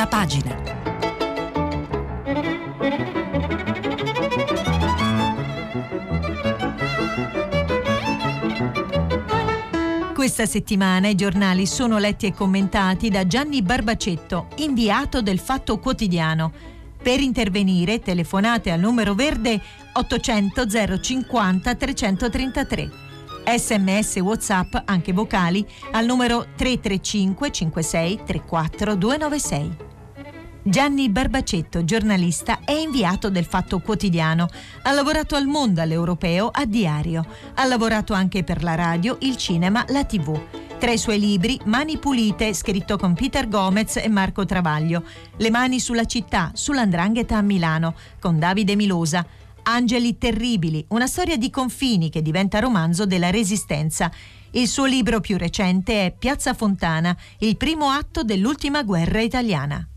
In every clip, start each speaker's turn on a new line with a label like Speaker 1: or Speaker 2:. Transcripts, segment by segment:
Speaker 1: prima pagina. Questa settimana i giornali sono letti e commentati da Gianni Barbacetto, inviato del Fatto Quotidiano. Per intervenire telefonate al numero verde 800 050 333. Sms WhatsApp, anche vocali, al numero 335 56 34 296. Gianni Barbacetto, giornalista, è inviato del Fatto Quotidiano. Ha lavorato al Mondo, all'Europeo, a Diario. Ha lavorato anche per la radio, il cinema, la tv. Tra i suoi libri, Mani Pulite, scritto con Peter Gomez e Marco Travaglio. Le mani sulla città, sull'andrangheta a Milano, con Davide Milosa. Angeli terribili, una storia di confini che diventa romanzo della Resistenza. Il suo libro più recente è Piazza Fontana, il primo atto dell'ultima guerra italiana.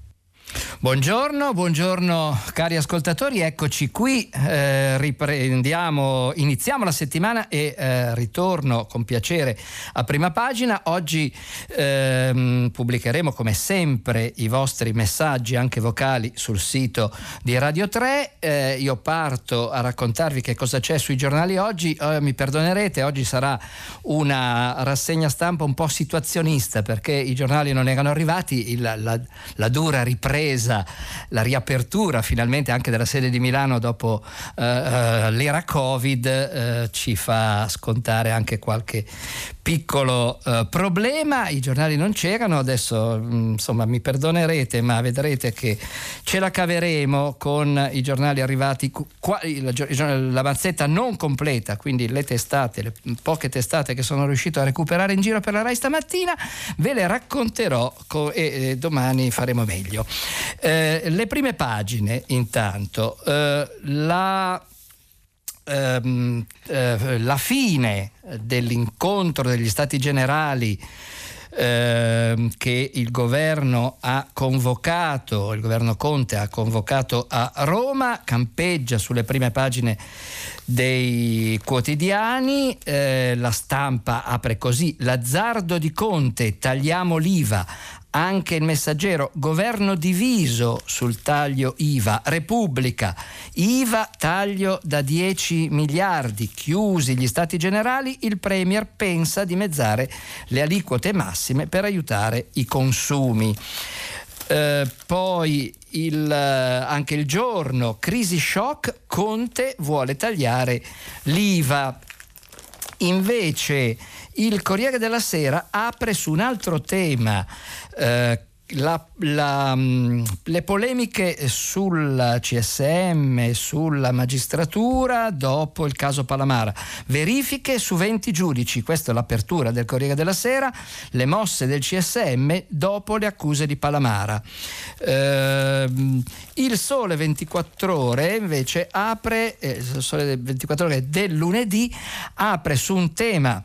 Speaker 2: Buongiorno, buongiorno cari ascoltatori, eccoci qui, eh, riprendiamo, iniziamo la settimana e eh, ritorno con piacere a prima pagina. Oggi eh, pubblicheremo come sempre i vostri messaggi anche vocali sul sito di Radio 3. Eh, io parto a raccontarvi che cosa c'è sui giornali oggi, eh, mi perdonerete, oggi sarà una rassegna stampa un po' situazionista perché i giornali non erano arrivati, il, la, la dura ripresa ripresa, la riapertura finalmente anche della sede di Milano dopo eh, eh, l'era Covid eh, ci fa scontare anche qualche piccolo eh, problema, i giornali non c'erano, adesso mm, insomma mi perdonerete ma vedrete che ce la caveremo con i giornali arrivati, qua, la, la mazzetta non completa, quindi le testate, le poche testate che sono riuscito a recuperare in giro per la RAI stamattina, ve le racconterò co- e, e, domani faremo meglio. Eh, le prime pagine intanto, eh, la ehm, eh, la fine dell'incontro degli Stati Generali eh, che il governo ha convocato, il governo Conte ha convocato a Roma, campeggia sulle prime pagine dei quotidiani, eh, la stampa apre così, l'azzardo di Conte, tagliamo l'IVA, anche il messaggero, governo diviso sul taglio IVA, Repubblica, IVA taglio da 10 miliardi, chiusi gli stati generali, il Premier pensa a dimezzare le aliquote massime per aiutare i consumi. Eh, poi il, eh, anche il giorno, crisi shock, Conte vuole tagliare l'IVA. Invece il Corriere della Sera apre su un altro tema. Eh, la, la, mm, le polemiche sul CSM, sulla magistratura dopo il caso Palamara, verifiche su 20 giudici, questa è l'apertura del Corriere della Sera, le mosse del CSM dopo le accuse di Palamara. Eh, il Sole 24 ore invece apre, eh, il Sole 24 ore del lunedì apre su un tema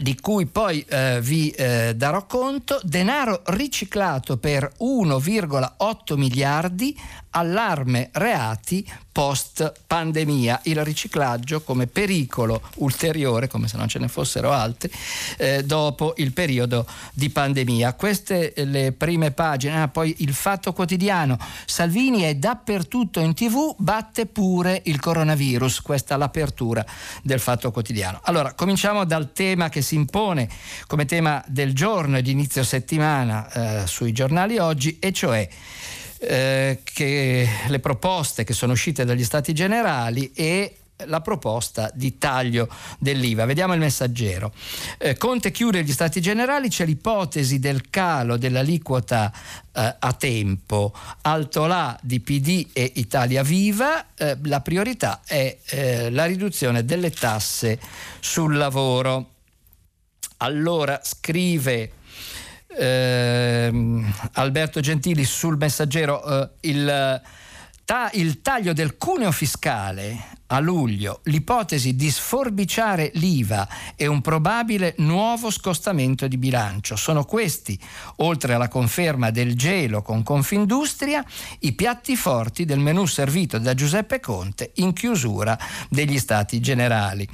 Speaker 2: di cui poi eh, vi eh, darò conto, denaro riciclato per 1,8 miliardi, allarme reati post pandemia, il riciclaggio come pericolo ulteriore, come se non ce ne fossero altri, eh, dopo il periodo di pandemia. Queste le prime pagine, ah, poi il fatto quotidiano, Salvini è dappertutto in tv, batte pure il coronavirus, questa è l'apertura del fatto quotidiano. Allora, cominciamo dal tema che si impone come tema del giorno e di inizio settimana eh, sui giornali oggi, e cioè eh, che le proposte che sono uscite dagli Stati Generali e la proposta di taglio dell'IVA. Vediamo il messaggero. Eh, Conte chiude gli Stati Generali, c'è l'ipotesi del calo dell'aliquota eh, a tempo. Alto là di PD e Italia Viva, eh, la priorità è eh, la riduzione delle tasse sul lavoro. Allora scrive Alberto Gentili sul messaggero eh, il, ta, il, taglio del cuneo fiscale a luglio l'ipotesi di sforbiciare l'IVA e un probabile nuovo scostamento di bilancio. Sono questi, oltre alla conferma del gelo con Confindustria, i piatti forti del menù servito da Giuseppe Conte in chiusura degli Stati Generali.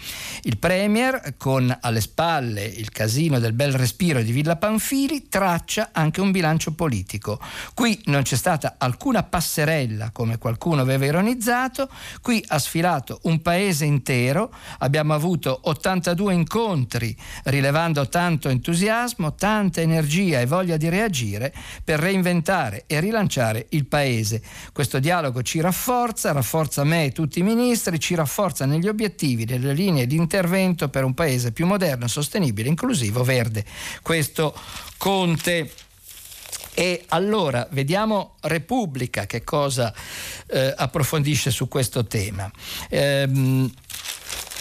Speaker 2: Il Premier, con alle spalle il casino del bel respiro di Villa Panfili, traccia anche un bilancio politico. Qui non c'è stata alcuna passerella, come qualcuno aveva ironizzato, qui ha sfilato passato un paese intero, abbiamo avuto 82 incontri rilevando tanto entusiasmo, tanta energia e voglia di reagire per reinventare e rilanciare il paese. Questo dialogo ci rafforza, rafforza me e tutti i ministri, ci rafforza negli obiettivi, nelle linee di intervento per un paese più moderno, sostenibile, inclusivo, verde. Questo Conte e allora vediamo Repubblica che cosa eh, approfondisce su questo tema. Ehm,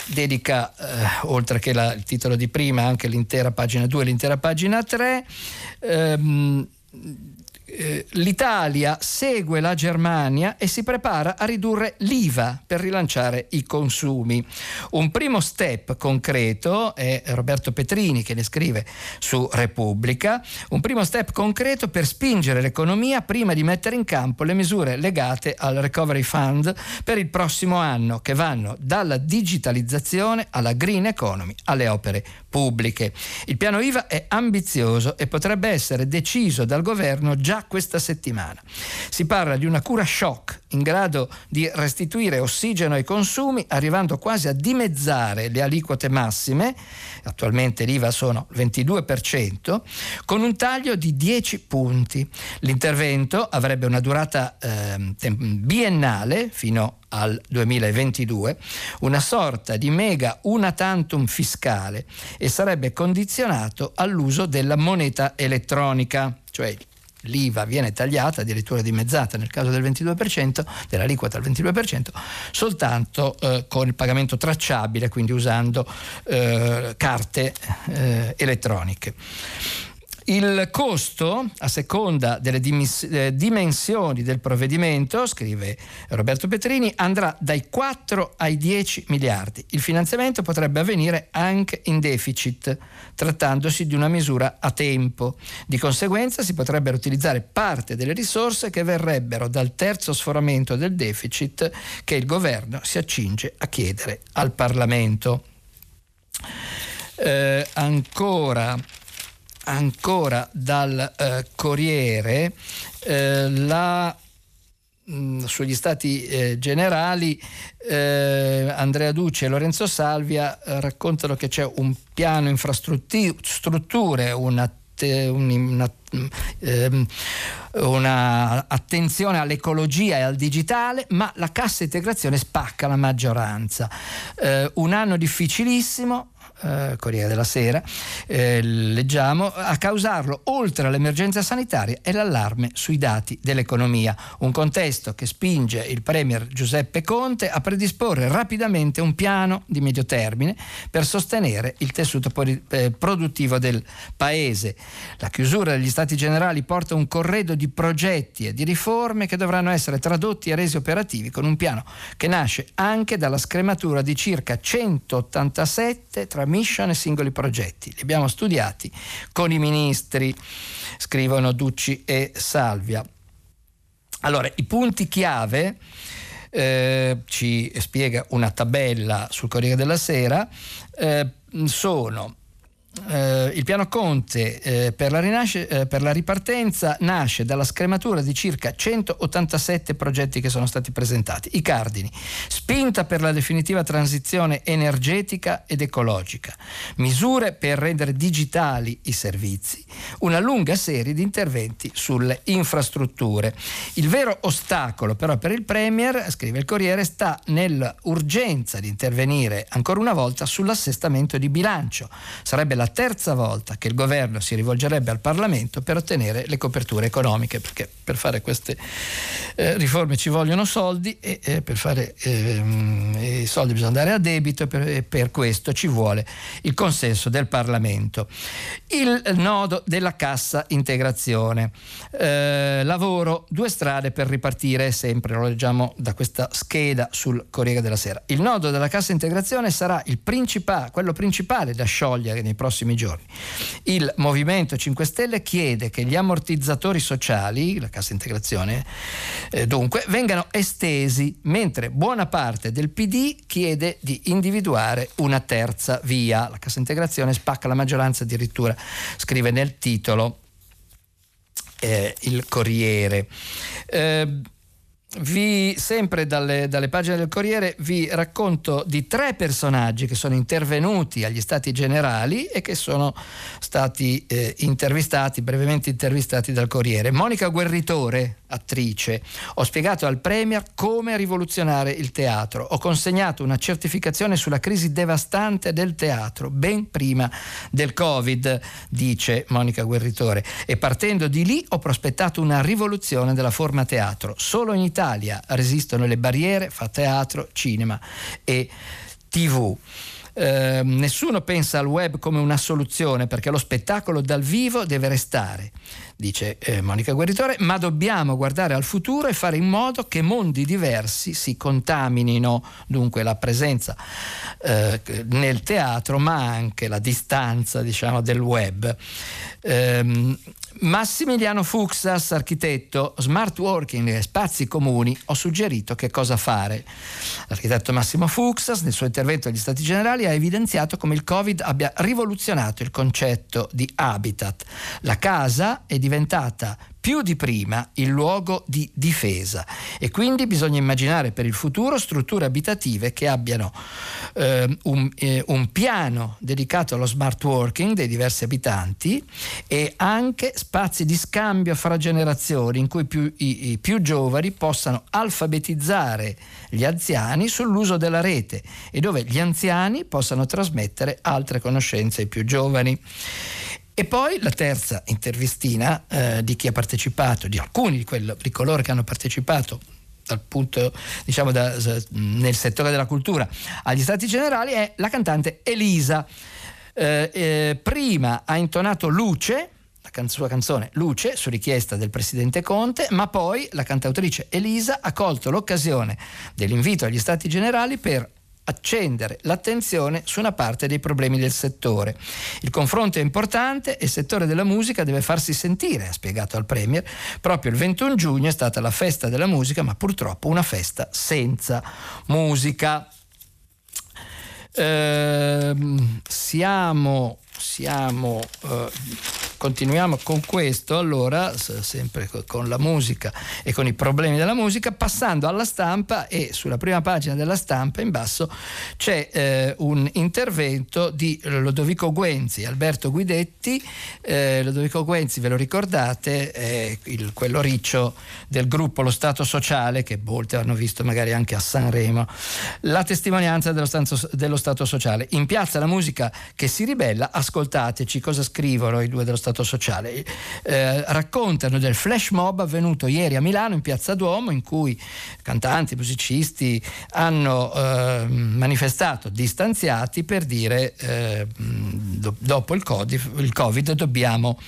Speaker 2: dedica, eh, oltre che la, il titolo di prima, anche l'intera pagina 2 e l'intera pagina 3. Ehm, eh, l'Italia segue la Germania e si prepara a ridurre l'IVA per rilanciare i consumi. Un primo step concreto, è Roberto Petrini che ne scrive su Repubblica, un primo step concreto per spingere l'economia prima di mettere in campo le misure legate al Recovery Fund per il prossimo anno che vanno dalla digitalizzazione alla green economy alle opere pubbliche. Il piano IVA è ambizioso e potrebbe essere deciso dal governo già questa settimana. Si parla di una cura shock in grado di restituire ossigeno ai consumi, arrivando quasi a dimezzare le aliquote massime, attualmente l'IVA sono il 22%, con un taglio di 10 punti. L'intervento avrebbe una durata eh, biennale fino al 2022, una sorta di mega una tantum fiscale e sarebbe condizionato all'uso della moneta elettronica, cioè l'IVA viene tagliata, addirittura dimezzata nel caso del 22%, dell'aliquota al 22%, soltanto eh, con il pagamento tracciabile, quindi usando eh, carte eh, elettroniche. Il costo, a seconda delle eh, dimensioni del provvedimento, scrive Roberto Petrini, andrà dai 4 ai 10 miliardi. Il finanziamento potrebbe avvenire anche in deficit, trattandosi di una misura a tempo. Di conseguenza si potrebbero utilizzare parte delle risorse che verrebbero dal terzo sforamento del deficit che il governo si accinge a chiedere al Parlamento. Eh, ancora ancora dal eh, Corriere eh, la mm, sugli stati eh, generali eh, Andrea Ducci e Lorenzo Salvia eh, raccontano che c'è un piano infrastrutture, una, una, ehm, una all'ecologia e al digitale, ma la cassa integrazione spacca la maggioranza. Eh, un anno difficilissimo, eh, Corriere della Sera, eh, leggiamo, a causarlo oltre all'emergenza sanitaria è l'allarme sui dati dell'economia, un contesto che spinge il Premier Giuseppe Conte a predisporre rapidamente un piano di medio termine per sostenere il tessuto eh, produttivo del Paese. La chiusura degli Stati Generali porta un corredo di progetti e di riforme che dovranno essere tradotti e resi operativi con un piano che nasce anche dalla scrematura di circa 187 tra mission e singoli progetti. Li abbiamo studiati con i ministri, scrivono Ducci e Salvia. Allora, i punti chiave eh, ci spiega una tabella sul Corriere della Sera, eh, sono eh, il piano Conte eh, per, la rinasce, eh, per, la ripartenza nasce dalla scrematura di circa 187 progetti che sono stati presentati. I cardini, spinta per la definitiva transizione energetica ed ecologica, misure per rendere digitali i servizi, una lunga serie di interventi sulle infrastrutture. Il vero ostacolo però per il Premier, scrive il Corriere, sta nell'urgenza di intervenire ancora una volta sull'assestamento di bilancio. Sarebbe la la terza volta che il governo si rivolgerebbe al Parlamento per ottenere le coperture economiche, perché per fare queste eh, riforme ci vogliono soldi e eh, per fare ehm, i soldi bisogna andare a debito e per, e per, questo ci vuole il consenso del Parlamento. Il nodo della cassa integrazione. Eh, lavoro, due strade per ripartire, sempre lo leggiamo da questa scheda sul Corriere della Sera. Il nodo della cassa integrazione sarà principale, quello principale da sciogliere nei prossimi giorni. Il Movimento 5 Stelle chiede che gli ammortizzatori sociali, la cassa integrazione, eh, dunque, vengano estesi, mentre buona parte del PD chiede di individuare una terza via. La cassa integrazione spacca la maggioranza addirittura, scrive nel titolo eh, il Corriere. Eh, vi, sempre dalle, dalle, pagine del Corriere vi racconto di tre personaggi che sono intervenuti agli stati generali e che sono stati eh, intervistati, brevemente intervistati dal Corriere. Monica Guerritore, attrice, ho spiegato al Premier come rivoluzionare il teatro, ho consegnato una certificazione sulla crisi devastante del teatro, ben prima del Covid, dice Monica Guerritore, e partendo di lì ho prospettato una rivoluzione della forma teatro. Solo in Italia resistono le barriere fra teatro, cinema e tv. Eh, nessuno pensa al web come una soluzione perché lo spettacolo dal vivo deve restare, dice eh, Monica Guerritore, ma dobbiamo guardare al futuro e fare in modo che mondi diversi si contaminino, dunque la presenza eh, nel teatro ma anche la distanza diciamo, del web. Massimiliano Fuxas, architetto, smart working e spazi comuni, ho suggerito che cosa fare. L'architetto Massimo Fuxas, nel suo intervento agli Stati Generali, ha evidenziato come il Covid abbia rivoluzionato il concetto di habitat. La casa è diventata più di prima il luogo di difesa e quindi bisogna immaginare per il futuro strutture abitative che abbiano eh, un, eh, un, piano dedicato allo smart working dei diversi abitanti e anche spazi di scambio fra generazioni in cui più, i, i più giovani possano alfabetizzare gli anziani sull'uso della rete e dove gli anziani possano trasmettere altre conoscenze ai più giovani. E poi la terza intervistina eh, di chi ha partecipato, di alcuni di, quello, di coloro che hanno partecipato dal punto, diciamo, da, nel settore della cultura agli Stati Generali è la cantante Elisa. Eh, eh, prima ha intonato Luce, la sua canzone Luce, su richiesta del presidente Conte, ma poi la cantautrice Elisa ha colto l'occasione dell'invito agli Stati Generali per accendere l'attenzione su una parte dei problemi del settore. Il confronto è importante e il settore della musica deve farsi sentire, ha spiegato al Premier. Proprio il 21 giugno è stata la festa della musica, ma purtroppo una festa senza musica. Eh, siamo, siamo eh, continuiamo con questo allora, sempre con la musica e con i problemi della musica, passando alla stampa e sulla prima pagina della stampa in basso c'è eh, un intervento di Lodovico Guenzi, Alberto Guidetti, eh, Lodovico Guenzi ve lo ricordate, è il, quello riccio del gruppo Lo Stato Sociale che molti hanno visto magari anche a Sanremo, la testimonianza dello Stato, dello stato Sociale. In piazza la musica che si ribella, ascoltateci. Cosa scrivono i due dello Stato Stato sociale. Eh, raccontano del flash mob avvenuto ieri a Milano in Piazza Duomo in cui cantanti, musicisti hanno eh, manifestato distanziati per dire eh, do, dopo il COVID, il COVID dobbiamo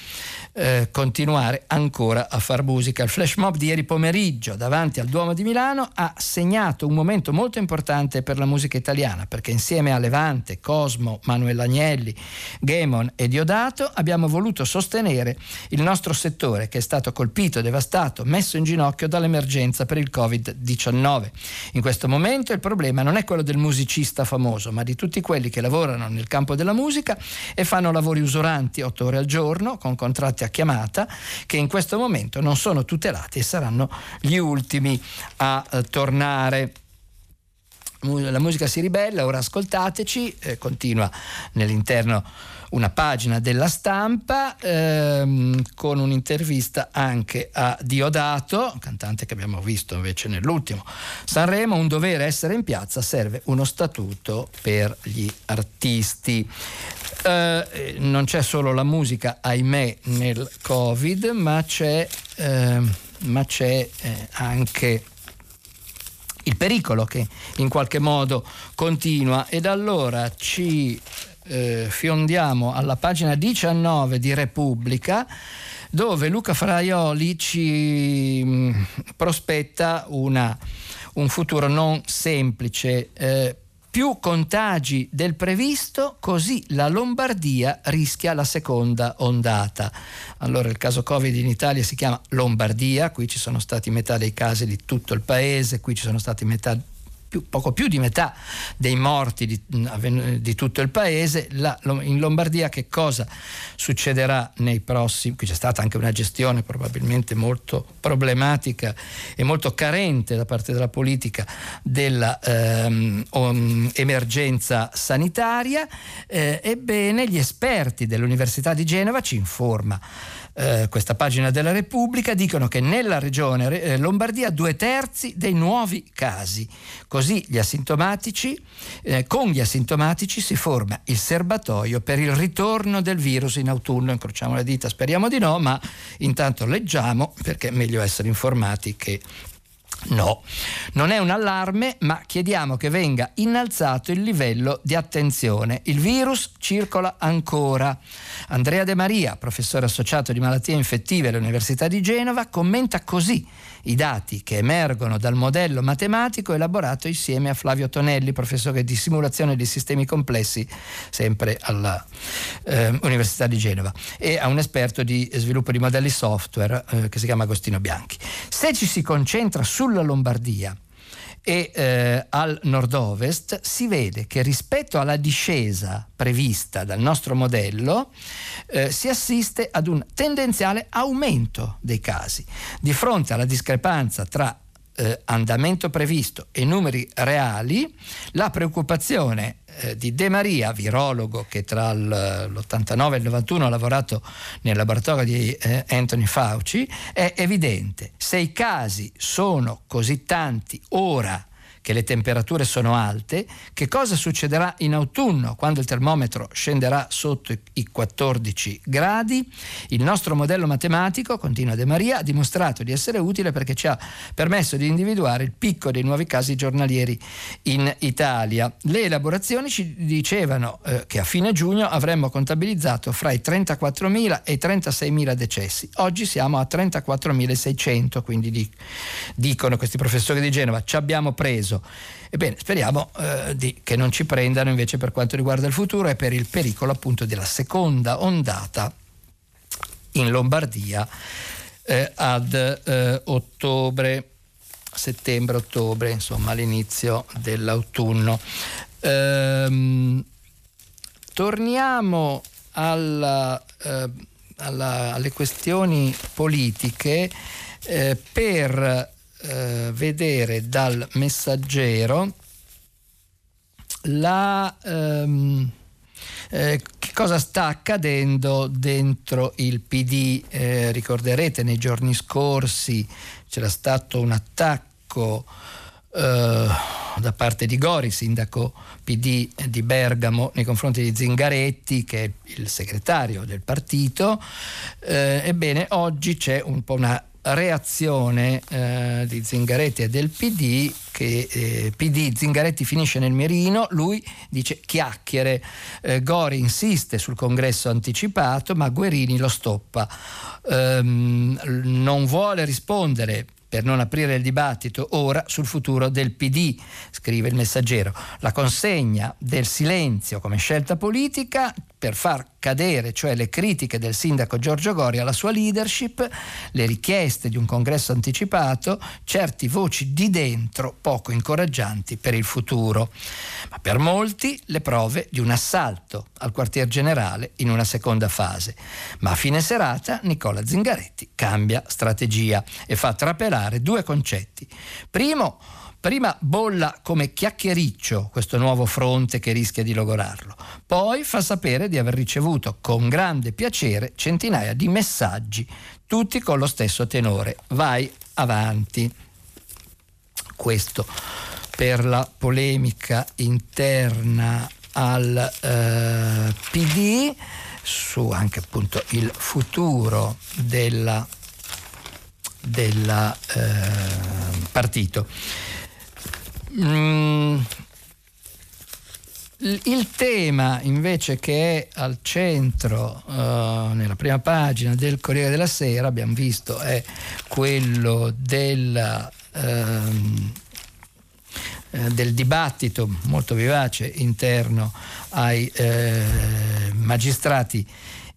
Speaker 2: eh, continuare ancora a far musica. Il flash mob di ieri pomeriggio davanti al Duomo di Milano ha segnato un momento molto importante per la musica italiana perché insieme a Levante, Cosmo, Manuel Agnelli, Gamon e Diodato abbiamo voluto sostenere il nostro settore che è stato colpito, devastato, messo in ginocchio dall'emergenza per il Covid-19. In questo momento il problema non è quello del musicista famoso, ma di tutti quelli che lavorano nel campo della musica e fanno lavori usuranti otto ore al giorno con contratti a chiamata che in questo momento non sono tutelati e saranno gli ultimi a eh, tornare. la musica si ribella, ora ascoltateci, eh, continua nell'interno una pagina della stampa ehm, con un'intervista anche a Diodato, cantante che abbiamo visto invece nell'ultimo Sanremo, un dovere essere in piazza, serve uno statuto per gli artisti. Eh, non c'è solo la musica, ahimè, nel Covid, ma c'è, eh, ma c'è eh, anche il pericolo che in qualche modo continua ed allora ci eh, fiondiamo alla pagina 19 di Repubblica dove Luca Fraioli ci mh, mm, prospetta una, un futuro non semplice. Eh, più contagi del previsto, così la Lombardia rischia la seconda ondata. Allora il caso Covid in Italia si chiama Lombardia, qui ci sono stati metà dei casi di tutto il paese, qui ci sono stati metà più, poco più di metà dei morti di, di tutto il paese. La, in Lombardia che cosa succederà nei prossimi? Qui c'è stata anche una gestione probabilmente molto problematica e molto carente da parte della politica dell'emergenza ehm, sanitaria. Eh, ebbene, gli esperti dell'Università di Genova ci informano eh, questa pagina della Repubblica, dicono che nella regione eh, Lombardia due terzi dei nuovi casi. Così gli asintomatici, eh, con gli asintomatici si forma il serbatoio per il ritorno del virus in autunno. Incrociamo le dita, speriamo di no, ma intanto leggiamo perché è meglio essere informati che No, non è un allarme, ma chiediamo che venga innalzato il livello di attenzione. Il virus circola ancora. Andrea De Maria, professore associato di malattie infettive all'Università di Genova, commenta così i dati che emergono dal modello matematico elaborato insieme a Flavio Tonelli, professore di simulazione di sistemi complessi, sempre all'Università eh, di Genova, e a un esperto di sviluppo di modelli software eh, che si chiama Agostino Bianchi. Se ci si concentra sulla Lombardia, e eh, al nord-ovest si vede che rispetto alla discesa prevista dal nostro modello eh, si assiste ad un tendenziale aumento dei casi. Di fronte alla discrepanza tra eh, andamento previsto e numeri reali, la preoccupazione eh, di De Maria, virologo che tra l'89 e il 91 ha lavorato nel laboratorio di eh, Anthony Fauci, è evidente. Se i casi sono così tanti ora che le temperature sono alte, che cosa succederà in autunno quando il termometro scenderà sotto i 14 gradi? Il nostro modello matematico, continua De Maria, ha dimostrato di essere utile perché ci ha permesso di individuare il picco dei nuovi casi giornalieri in Italia. Le elaborazioni ci dicevano eh, che a fine giugno avremmo contabilizzato fra i 34.000 e i 36.000 decessi. Oggi siamo a 34.600, quindi di, dicono questi professori di Genova, ci abbiamo preso Ebbene, speriamo eh, di, che non ci prendano invece per quanto riguarda il futuro e per il pericolo appunto della seconda ondata in Lombardia eh, ad eh, ottobre, settembre-ottobre, insomma all'inizio dell'autunno. Ehm, torniamo alla, eh, alla, alle questioni politiche eh, per eh, vedere dal messaggero la, ehm, eh, che cosa sta accadendo dentro il PD. Eh, ricorderete nei giorni scorsi c'era stato un attacco eh, da parte di Gori, sindaco PD di Bergamo, nei confronti di Zingaretti, che è il segretario del partito. Eh, ebbene, oggi c'è un po' una reazione eh, di Zingaretti e del PD che eh, PD Zingaretti finisce nel mirino, lui dice chiacchiere, eh, Gori insiste sul congresso anticipato ma Guerini lo stoppa, ehm, non vuole rispondere per non aprire il dibattito ora sul futuro del PD, scrive il messaggero. La consegna del silenzio come scelta politica per far cadere, cioè le critiche del sindaco Giorgio Gori alla sua leadership, le richieste di un congresso anticipato, certi voci di dentro poco incoraggianti per il futuro. Ma per molti le prove di un assalto al quartier generale in una seconda fase. Ma a fine serata Nicola Zingaretti cambia strategia e fa trapelare due concetti. Primo, Prima bolla come chiacchiericcio questo nuovo fronte che rischia di logorarlo, poi fa sapere di aver ricevuto con grande piacere centinaia di messaggi, tutti con lo stesso tenore. Vai avanti. Questo per la polemica interna al eh, PD su anche appunto il futuro del eh, partito. Mm, il tema invece che è al centro uh, nella prima pagina del Corriere della Sera, abbiamo visto, è quello della, uh, del dibattito molto vivace interno ai uh, magistrati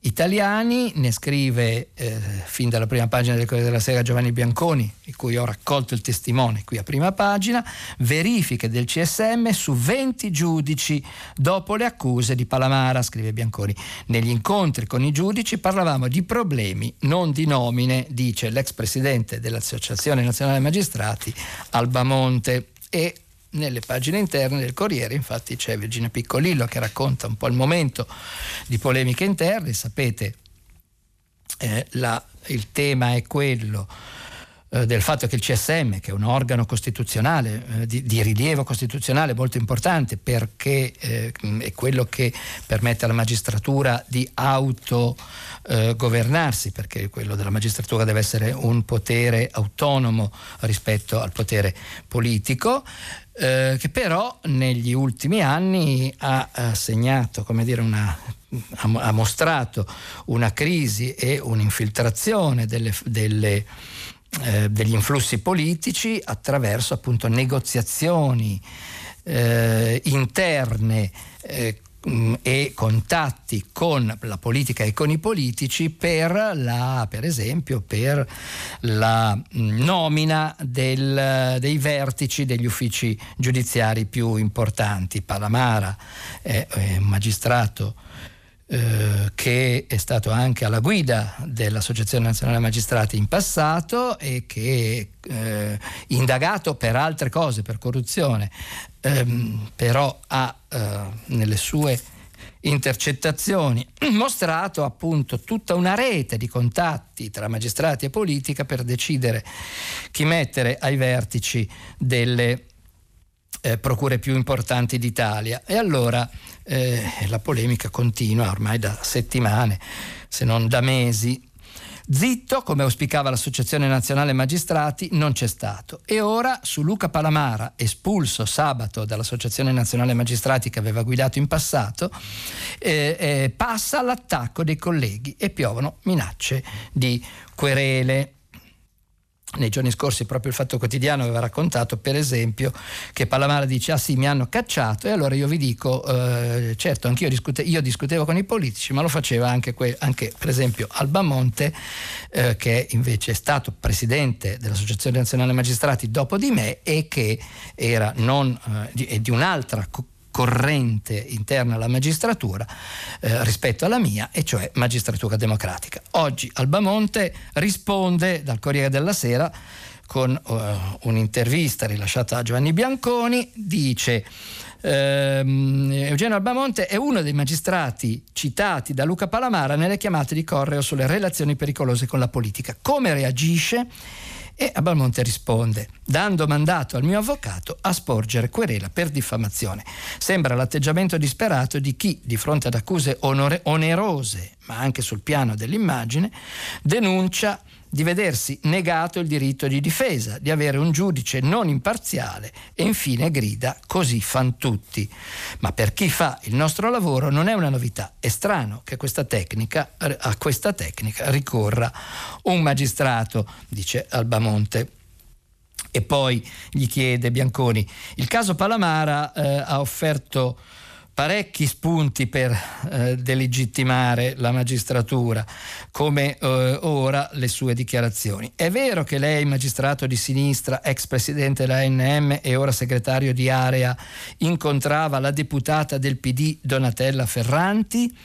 Speaker 2: italiani, ne scrive eh, fin dalla prima pagina del Corriere della Sera Giovanni Bianconi, di cui ho raccolto il testimone qui a prima pagina, verifiche del CSM su 20 giudici dopo le accuse di Palamara, scrive Bianconi. Negli incontri con i giudici parlavamo di problemi, non di nomine, dice l'ex presidente dell'Associazione Nazionale Magistrati Alba Monte e nelle pagine interne del Corriere, infatti c'è Virginia Piccolillo che racconta un po' il momento di polemiche interne, sapete eh, la, il tema è quello eh, del fatto che il CSM, che è un organo costituzionale eh, di, di, rilievo costituzionale molto importante perché eh, è quello che permette alla magistratura di autogovernarsi, eh, perché quello della magistratura deve essere un potere autonomo rispetto al potere politico, eh, che però negli ultimi anni ha, ha segnato, come dire, una, ha, ha, mostrato una crisi e un'infiltrazione delle, delle, eh, degli influssi politici attraverso appunto negoziazioni eh, interne eh, Mm, e contatti con la politica e con i politici per, la, per esempio per la mm, nomina del, dei vertici degli uffici giudiziari più importanti. Palamara è, un magistrato eh, che è stato anche alla guida dell'Associazione Nazionale Magistrati in passato e che eh, indagato per altre cose, per corruzione, ehm, però ha eh, nelle sue intercettazioni mostrato appunto tutta una rete di contatti tra magistrati e politica per decidere chi mettere ai vertici delle eh, procure più importanti d'Italia. E allora eh, la polemica continua ormai da settimane, se non da mesi. Zitto, come auspicava l'Associazione Nazionale Magistrati, non c'è stato. E ora su Luca Palamara, espulso sabato dall'Associazione Nazionale Magistrati che aveva guidato in passato, eh, eh, passa l'attacco dei colleghi e piovono minacce di querele nei giorni scorsi proprio il Fatto Quotidiano aveva raccontato per esempio che Palamara dice ah sì mi hanno cacciato e allora io vi dico eh, certo anch'io discute, io discutevo con i politici ma lo faceva anche, que- anche per esempio Albamonte eh, che invece è stato presidente dell'Associazione Nazionale Magistrati dopo di me e che era non, eh, di, di un'altra co- corrente interna alla magistratura eh, rispetto alla mia, e cioè magistratura democratica. Oggi Albamonte risponde dal Corriere della Sera con uh, un'intervista rilasciata a Giovanni Bianconi, dice ehm, Eugenio Albamonte è uno dei magistrati citati da Luca Palamara nelle chiamate di Correo sulle relazioni pericolose con la politica. Come reagisce? E Abalmonte risponde, dando mandato al mio avvocato a sporgere querela per diffamazione. Sembra l'atteggiamento disperato di chi, di fronte ad accuse onore- onerose, ma anche sul piano dell'immagine, denuncia di vedersi negato il diritto di difesa, di avere un giudice non imparziale e infine grida così fan tutti. Ma per chi fa il nostro lavoro non è una novità, è strano che questa tecnica, a questa tecnica ricorra un magistrato, dice Albamonte. E poi gli chiede Bianconi, il caso Palamara eh, ha offerto parecchi spunti per eh, delegittimare la magistratura, come eh, ora le sue dichiarazioni. È vero che lei, magistrato di sinistra, ex presidente dell'ANM e ora segretario di area, incontrava la deputata del PD Donatella Ferranti?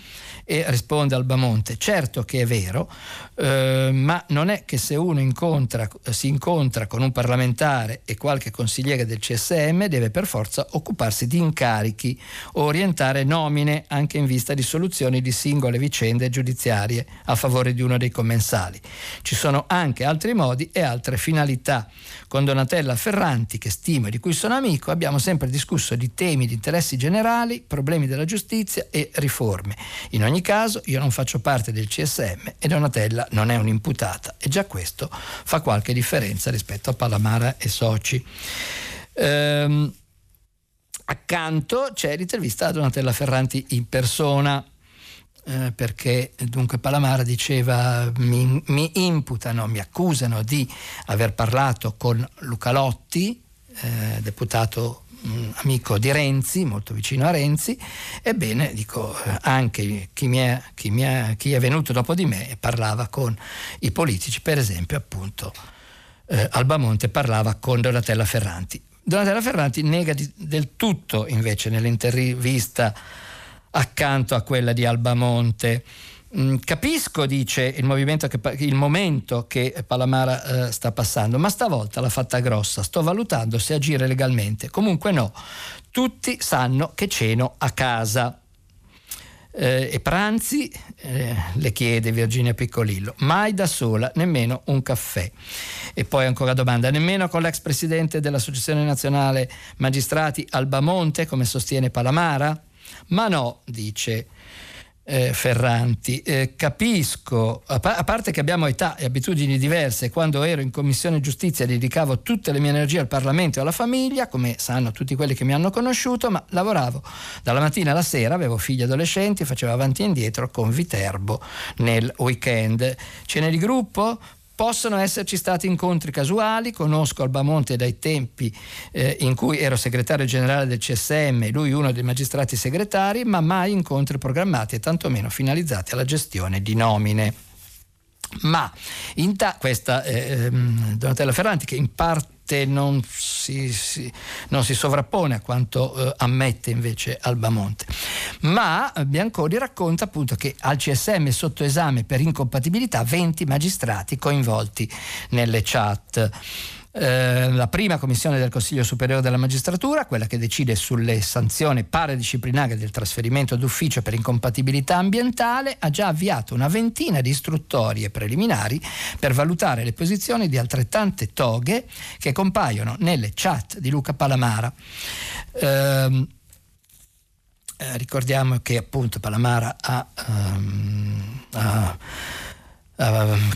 Speaker 2: E risponde Albamonte, certo che è vero, eh, ma non è che se uno incontra, si incontra con un parlamentare e qualche consigliere del CSM deve per forza occuparsi di incarichi o orientare nomine anche in vista di soluzioni di singole vicende giudiziarie a favore di uno dei commensali. Ci sono anche altri modi e altre finalità. Con Donatella Ferranti, che stimo e di cui sono amico, abbiamo sempre discusso di temi di interessi generali, problemi della giustizia e riforme. In ogni caso, io non faccio parte del CSM e Donatella non è un'imputata e già questo fa qualche differenza rispetto a Palamara e Soci. Ehm, accanto c'è l'intervista a Donatella Ferranti in persona eh, perché dunque Palamara diceva mi, mi, imputano, mi accusano di aver parlato con Luca Lotti, eh, deputato amico di Renzi, molto vicino a Renzi, ebbene dico eh, anche chi, è, chi, è, chi, è, venuto dopo di me parlava con i politici, per esempio appunto eh, Albamonte parlava con Donatella Ferranti. Donatella Ferranti nega di, del tutto invece nell'intervista accanto a quella di Albamonte. Mm, capisco, dice, il, che, il, momento che Palamara eh, sta passando, ma stavolta l'ha fatta grossa. Sto valutando se agire legalmente. Comunque no, tutti sanno che ceno a casa. Eh, e pranzi, eh, le chiede Virginia Piccolillo, mai da sola, nemmeno un caffè. E poi ancora domanda, nemmeno con l'ex presidente dell'Associazione Nazionale Magistrati Albamonte, come sostiene Palamara? Ma no, dice eh, Ferranti, eh, capisco, a, pa- a, parte che abbiamo età e abitudini diverse, quando ero in Commissione Giustizia dedicavo tutte le mie energie al Parlamento e alla famiglia, come sanno tutti quelli che mi hanno conosciuto, ma lavoravo dalla mattina alla sera, avevo figli adolescenti, facevo avanti e indietro con Viterbo nel weekend. Cene di gruppo? Possono esserci stati incontri casuali, conosco Albamonte dai tempi eh, in cui ero segretario generale del CSM, lui uno dei magistrati segretari, ma mai incontri programmati e tantomeno finalizzati alla gestione di nomine. Ma ta- questa è ehm, Donatella Ferranti che in parte parte non si, si, non si sovrappone a quanto eh, ammette invece Albamonte. Ma Bianconi racconta appunto che al CSM sotto esame per incompatibilità 20 magistrati coinvolti nelle chat. Eh, la prima commissione del Consiglio Superiore della Magistratura, quella che decide sulle sanzioni paradisciplinari del trasferimento d'ufficio per incompatibilità ambientale, ha già avviato una ventina di istruttorie preliminari per valutare le posizioni di altrettante toghe che compaiono nelle chat di Luca Palamara. Eh, eh, ricordiamo che appunto Palamara ha, um, ha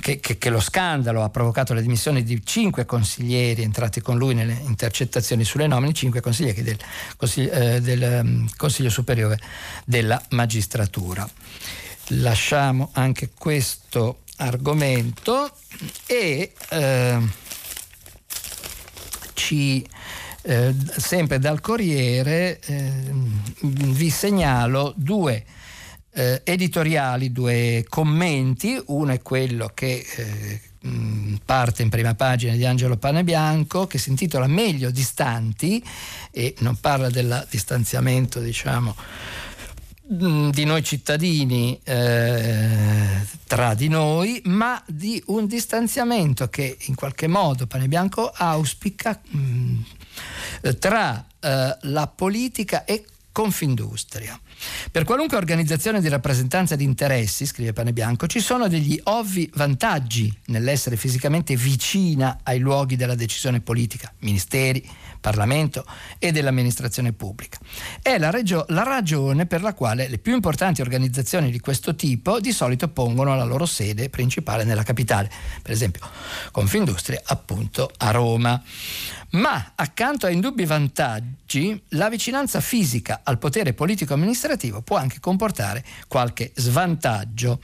Speaker 2: che, che, che, lo scandalo ha provocato le dimissioni di cinque consiglieri entrati con lui nelle intercettazioni sulle nomine, cinque consiglieri del, consiglio, eh, del um, Consiglio Superiore della Magistratura. Lasciamo anche questo argomento e eh, ci eh, sempre dal Corriere ehm, vi segnalo due eh, editoriali, due commenti, uno è quello che eh, parte in prima pagina di Angelo Panebianco che si intitola Meglio distanti e non parla del distanziamento diciamo di noi cittadini eh, tra di noi, ma di un distanziamento che in qualche modo Panebianco auspica mh, tra eh, la politica e Confindustria. Per qualunque organizzazione di rappresentanza di interessi, scrive Pane Bianco, ci sono degli ovvi vantaggi nell'essere fisicamente vicina ai luoghi della decisione politica, ministeri, Parlamento e dell'amministrazione pubblica. È la, regio- la ragione per la quale le più importanti organizzazioni di questo tipo di solito pongono la loro sede principale nella capitale, per esempio Confindustria appunto a Roma. Ma accanto a indubbi vantaggi, la vicinanza fisica al potere politico-amministrativo può anche comportare qualche svantaggio.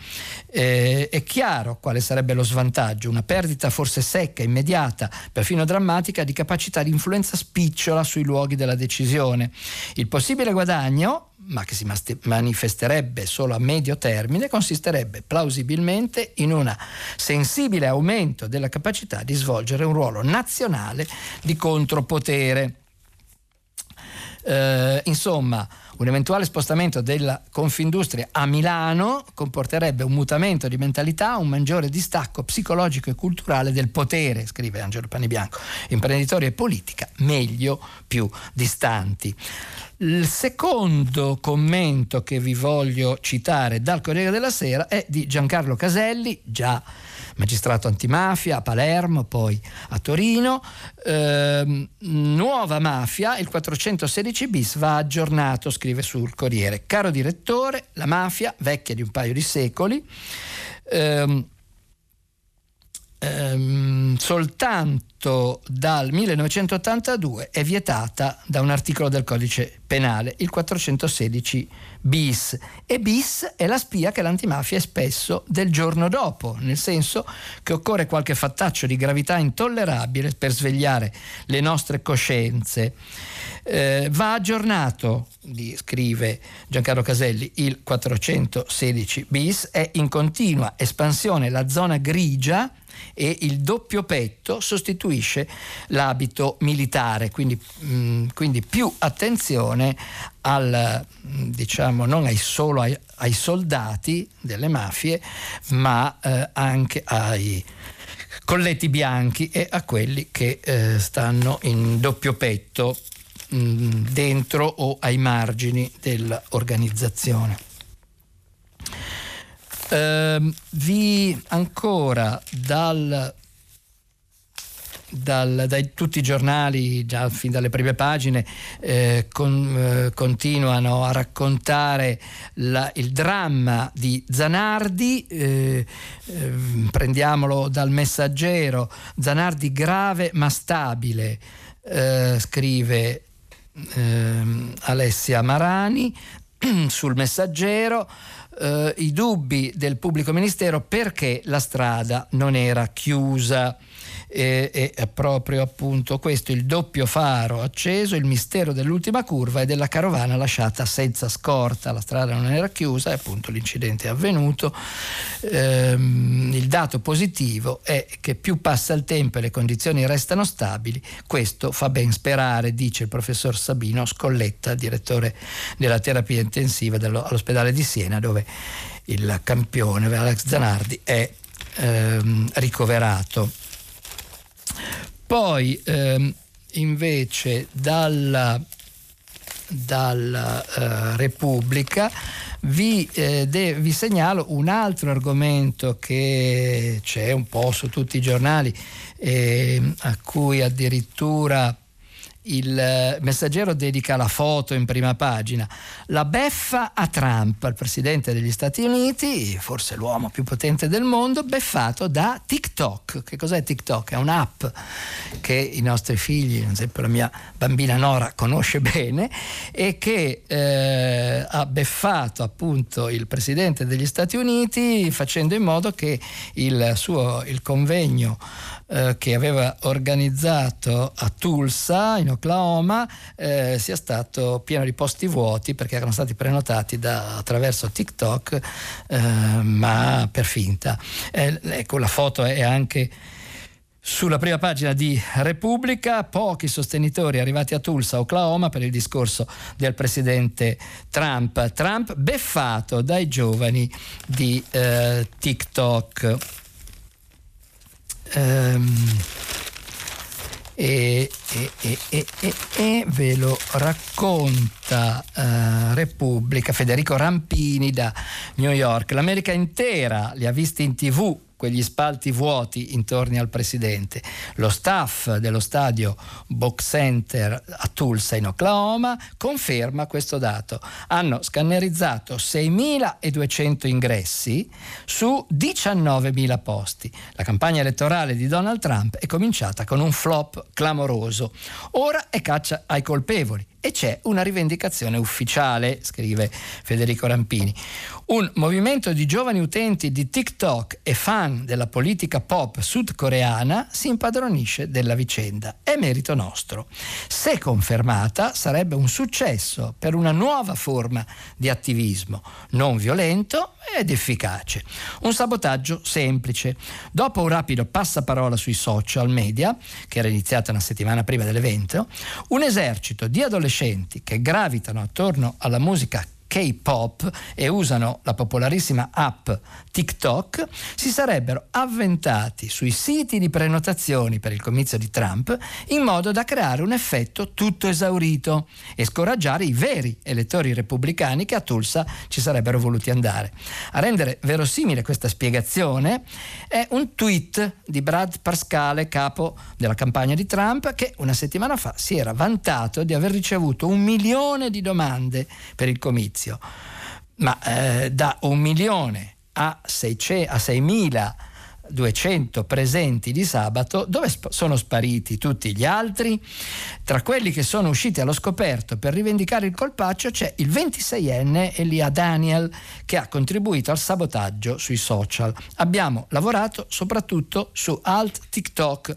Speaker 2: Eh, è chiaro quale sarebbe lo svantaggio, una perdita forse secca, immediata, perfino drammatica di capacità di influenza spicciola sui luoghi della decisione. Il possibile guadagno ma che si manifesterebbe solo a medio termine, consisterebbe plausibilmente in un sensibile aumento della capacità di svolgere un ruolo nazionale di contropotere. Eh, insomma, un eventuale spostamento della Confindustria a Milano comporterebbe un mutamento di mentalità, un maggiore distacco psicologico e culturale del potere, scrive Angelo Panibianco. Imprenditori e politica meglio più distanti. Il secondo commento che vi voglio citare dal Corriere della Sera è di Giancarlo Caselli, già magistrato antimafia a Palermo, poi a Torino. Eh, nuova mafia, il 416 bis va aggiornato, scrive sul Corriere. Caro direttore, la mafia, vecchia di un paio di secoli, ehm, ehm, soltanto dal 1982 è vietata da un articolo del codice penale, il 416 bis. E bis è la spia che l'antimafia è spesso del giorno dopo, nel senso che occorre qualche fattaccio di gravità intollerabile per svegliare le nostre coscienze. Eh, va aggiornato, scrive Giancarlo Caselli, il 416 bis, è in continua espansione la zona grigia e il doppio petto sostituisce l'abito militare, quindi, mh, mm, quindi più attenzione al, mm, diciamo, non ai, solo ai, ai, soldati delle mafie, ma eh, anche ai colletti bianchi e a quelli che eh, stanno in doppio petto mm, dentro o ai margini dell'organizzazione. Eh, vi ancora dal, dal, dai tutti i giornali, già fin dalle prime pagine, eh, con, eh, continuano a raccontare la, il dramma di Zanardi. Eh, ehm, prendiamolo dal messaggero. Zanardi grave ma stabile, eh, scrive ehm, Alessia Marani sul messaggero eh, i dubbi del pubblico ministero perché la strada non era chiusa e, è proprio appunto questo il doppio faro acceso, il mistero dell'ultima curva e della carovana lasciata senza scorta. La strada non era chiusa e appunto l'incidente è avvenuto. Ehm, il dato positivo è che più passa il tempo e le condizioni restano stabili, questo fa ben sperare, dice il professor Sabino Scolletta, direttore della terapia intensiva all'ospedale di Siena, dove il campione Alex Zanardi è ehm, ricoverato. Poi ehm, invece dalla, dalla eh, Repubblica vi, eh, de, vi, segnalo un altro argomento che c'è un po' su tutti i giornali eh, a cui addirittura il eh, messaggero dedica la foto in prima pagina. La beffa a Trump, il presidente degli Stati Uniti, forse l'uomo più potente del mondo, beffato da TikTok. Che cos'è TikTok? È un'app che i nostri figli, ad esempio la mia bambina Nora, conosce bene e che eh, ha beffato appunto il presidente degli Stati Uniti facendo in modo che il suo il convegno eh, che aveva organizzato a Tulsa, in Oklahoma, eh, sia stato pieno di posti vuoti perché erano stati prenotati da, attraverso TikTok, eh, ma per finta. Eh, ecco, la foto è anche sulla prima pagina di Repubblica, pochi sostenitori arrivati a Tulsa, Oklahoma, per il discorso del presidente Trump. Trump beffato dai giovani di eh, TikTok. Um, e, e, e, e, ve lo racconta uh, Repubblica Federico Rampini da New York. L'America intera li ha visti in tv quegli spalti vuoti intorno al presidente. Lo staff dello stadio Box Center a Tulsa in Oklahoma conferma questo dato. Hanno scannerizzato 6.200 ingressi su 19.000 posti. La campagna elettorale di Donald Trump è cominciata con un flop clamoroso. Ora è caccia ai colpevoli e c'è una rivendicazione ufficiale, scrive Federico Rampini. Un movimento di giovani utenti di TikTok e fan della politica pop sudcoreana si impadronisce della vicenda. È merito nostro. Se confermata sarebbe un successo per una nuova forma di attivismo non violento ed efficace. Un sabotaggio semplice. Dopo un rapido passaparola sui social media, che era iniziata una settimana prima dell'evento, un esercito di adolescenti che gravitano attorno alla musica K-pop e usano la popolarissima app TikTok, si sarebbero avventati sui siti di prenotazioni per il comizio di Trump in modo da creare un effetto tutto esaurito e scoraggiare i veri elettori repubblicani che a Tulsa ci sarebbero voluti andare. A rendere verosimile questa spiegazione è un tweet di Brad Pascale, capo della campagna di Trump, che una settimana fa si era vantato di aver ricevuto un milione di domande per il comizio servizio, ma eh, da un milione a, 600, a 6.000 200 presenti di sabato, dove sp- sono spariti tutti gli altri? Tra quelli che sono usciti allo scoperto per rivendicare il colpaccio c'è il 26enne Elia Daniel che ha contribuito al sabotaggio sui social. Abbiamo lavorato soprattutto su alt TikTok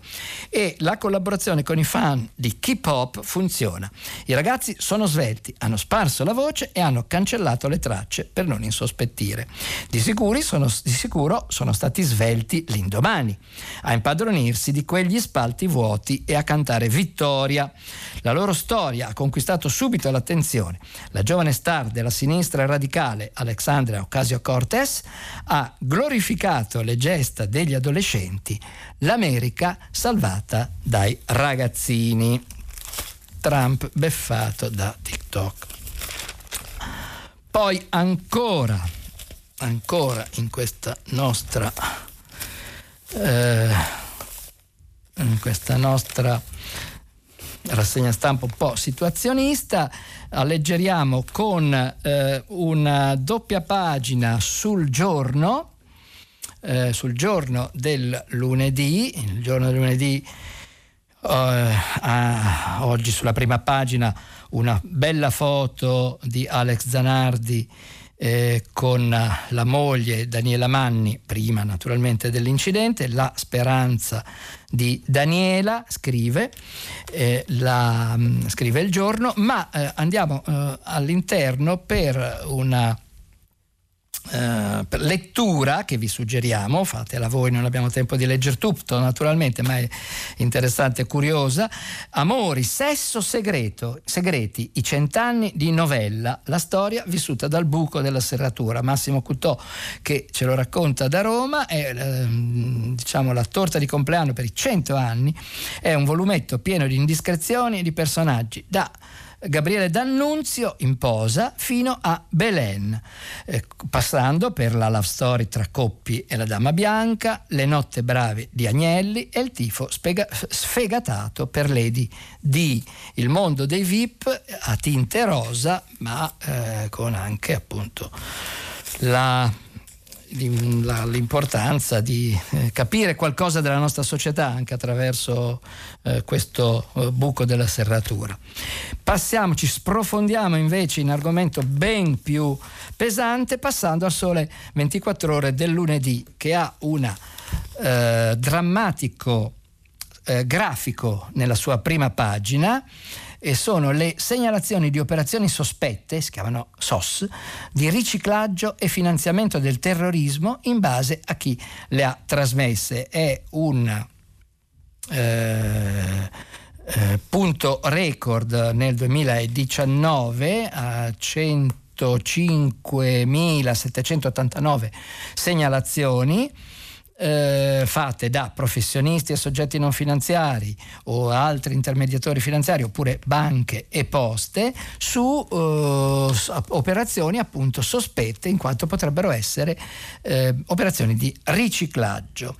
Speaker 2: e la collaborazione con i fan di Keep Hop funziona. I ragazzi sono svelti, hanno sparso la voce e hanno cancellato le tracce per non insospettire. Di, sono, di sicuro sono stati svelti l'indomani, a impadronirsi di quegli spalti vuoti e a cantare vittoria. La loro storia ha conquistato subito l'attenzione. La giovane star della sinistra radicale Alexandria Ocasio-Cortez ha glorificato le gesta degli adolescenti, l'America salvata dai ragazzini. Trump beffato da TikTok. Poi ancora, ancora in questa nostra eh, questa nostra rassegna stampa un po' situazionista, alleggeriamo con eh, una doppia pagina sul giorno, eh, sul giorno del lunedì, il giorno del lunedì eh, oggi sulla prima pagina una bella foto di Alex Zanardi eh, con la moglie Daniela Manni, prima naturalmente dell'incidente, la speranza di Daniela, scrive, eh, la, mm, scrive il giorno, ma eh, andiamo eh, all'interno per una Uh, lettura che vi suggeriamo, fatela voi, non abbiamo tempo di leggere tutto naturalmente, ma è interessante e curiosa. Amori, sesso segreto, segreti, i cent'anni di novella, la storia vissuta dal buco della serratura. Massimo Cutò che ce lo racconta da Roma, è uh, diciamo la torta di compleanno per i cento anni, è un volumetto pieno di indiscrezioni e di personaggi da Gabriele D'Annunzio in posa fino a Belen, eh, passando per la love story tra Coppi e la Dama Bianca, le notte brave di Agnelli e il tifo spega- sfegatato per Lady D. Il mondo dei VIP a tinte rosa, ma eh, con anche appunto la l'importanza di eh, capire qualcosa della nostra società anche attraverso eh, questo eh, buco della serratura. Passiamo, ci sprofondiamo invece in argomento ben più pesante passando al sole 24 ore del lunedì che ha un eh, drammatico eh, grafico nella sua prima pagina e sono le segnalazioni di operazioni sospette, si chiamano SOS, di riciclaggio e finanziamento del terrorismo in base a chi le ha trasmesse. È un eh, eh, punto record nel 2019 a 105.789 segnalazioni eh, fatte da professionisti e soggetti non finanziari o altri intermediatori finanziari oppure banche e poste su eh, operazioni appunto sospette in quanto potrebbero essere eh, operazioni di riciclaggio.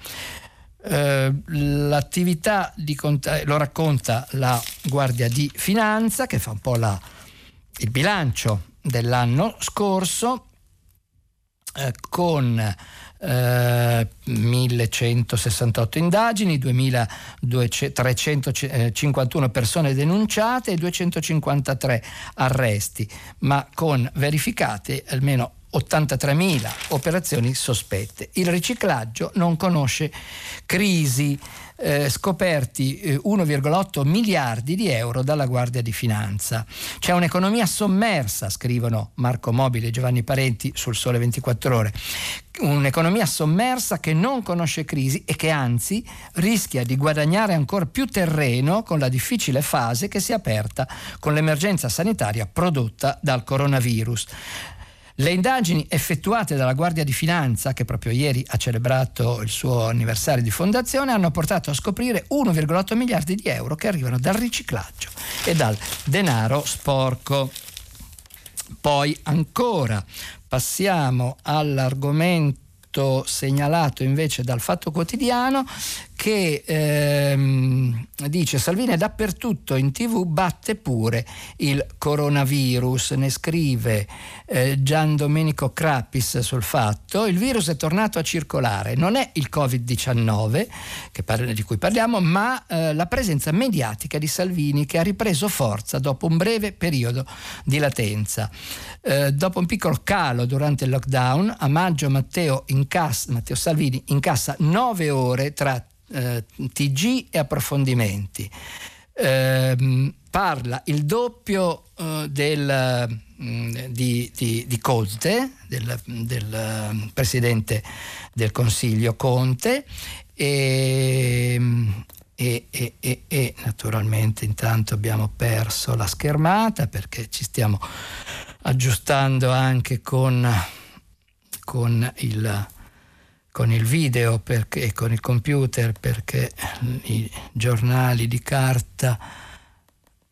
Speaker 2: Eh, l'attività di cont- lo racconta la Guardia di Finanza che fa un po' la, il bilancio dell'anno scorso eh, con eh, 1168 indagini, 2351 persone denunciate e 253 arresti, ma con verificate almeno 83.000 operazioni sospette. Il riciclaggio non conosce crisi. Eh, scoperti eh, 1,8 miliardi di euro dalla Guardia di Finanza. C'è un'economia sommersa, scrivono Marco Mobile e Giovanni Parenti sul Sole 24 Ore. Un'economia sommersa che non conosce crisi e che anzi rischia di guadagnare ancora più terreno con la difficile fase che si è aperta con l'emergenza sanitaria prodotta dal coronavirus. Le indagini effettuate dalla Guardia di Finanza, che proprio ieri ha celebrato il suo anniversario di fondazione, hanno portato a scoprire 1,8 miliardi di euro che arrivano dal riciclaggio e dal denaro sporco. Poi ancora passiamo all'argomento segnalato invece dal Fatto Quotidiano che ehm, dice Salvini è dappertutto in tv, batte pure il coronavirus, ne scrive eh, Gian Domenico Crappis sul fatto, il virus è tornato a circolare, non è il Covid-19 parla, di cui parliamo, ma eh, la presenza mediatica di Salvini che ha ripreso forza dopo un breve periodo di latenza. Eh, dopo un piccolo calo durante il lockdown, a maggio Matteo, incassa, Matteo Salvini incassa nove ore tra eh, TG e approfondimenti. Eh, parla il doppio eh, del, mm, di, di, di, Conte, del, del, mm, presidente del Consiglio Conte e, e, e, e, naturalmente intanto abbiamo perso la schermata perché ci stiamo aggiustando anche con, con il con il video perché, e con il computer perché i giornali di carta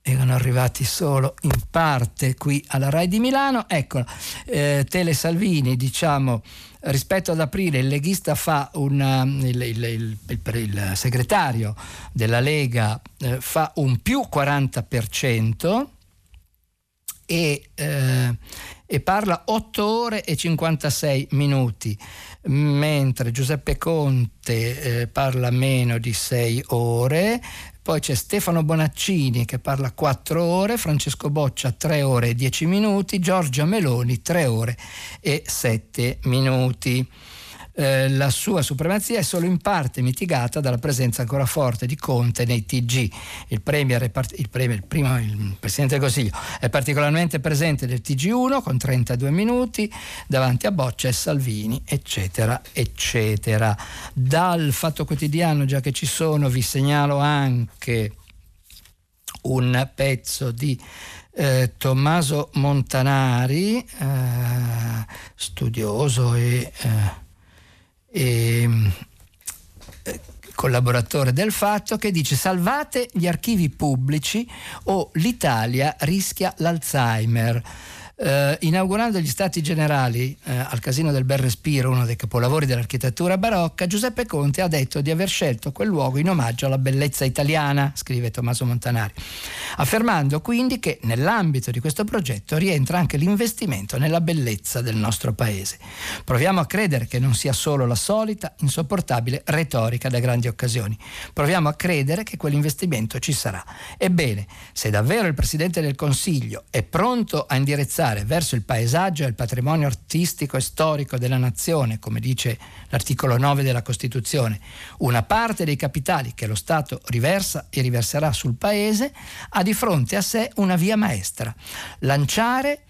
Speaker 2: erano arrivati solo in parte qui alla RAI di Milano. Ecco, eh, Tele Salvini, diciamo, rispetto ad aprile il leghista fa una, il, il, il, il segretario della Lega eh, fa un più 40% e, eh, e parla 8 ore e 56 minuti mentre Giuseppe Conte eh, parla meno di 6 ore, poi c'è Stefano Bonaccini che parla 4 ore, Francesco Boccia 3 ore e 10 minuti, Giorgia Meloni 3 ore e 7 minuti. Eh, la sua supremazia è solo in parte mitigata dalla presenza ancora forte di Conte nei TG. Il, premier il, premier, il, primo, il Presidente del Consiglio è particolarmente presente nel TG1 con 32 minuti davanti a Boccia e Salvini, eccetera, eccetera. Dal Fatto Quotidiano, già che ci sono, vi segnalo anche un pezzo di eh, Tommaso Montanari, eh, studioso e eh, eh, collaboratore del fatto che dice salvate gli archivi pubblici o l'Italia rischia l'Alzheimer. Eh, inaugurando gli stati generali eh, al Casino del Bel Respiro, uno dei capolavori dell'architettura barocca, Giuseppe Conte ha detto di aver scelto quel luogo in omaggio alla bellezza italiana, scrive Tommaso Montanari, affermando quindi che nell'ambito di questo progetto rientra anche l'investimento nella bellezza del nostro paese. Proviamo a credere che non sia solo la solita, insopportabile retorica da grandi occasioni. Proviamo a credere che quell'investimento ci sarà. Ebbene, se davvero il Presidente del Consiglio è pronto a indirizzare indirizzare verso il paesaggio e il patrimonio artistico e storico della nazione, come dice l'articolo 9 della Costituzione, una parte dei capitali che lo Stato riversa e riverserà sul paese, ha di fronte a sé una via maestra, lanciare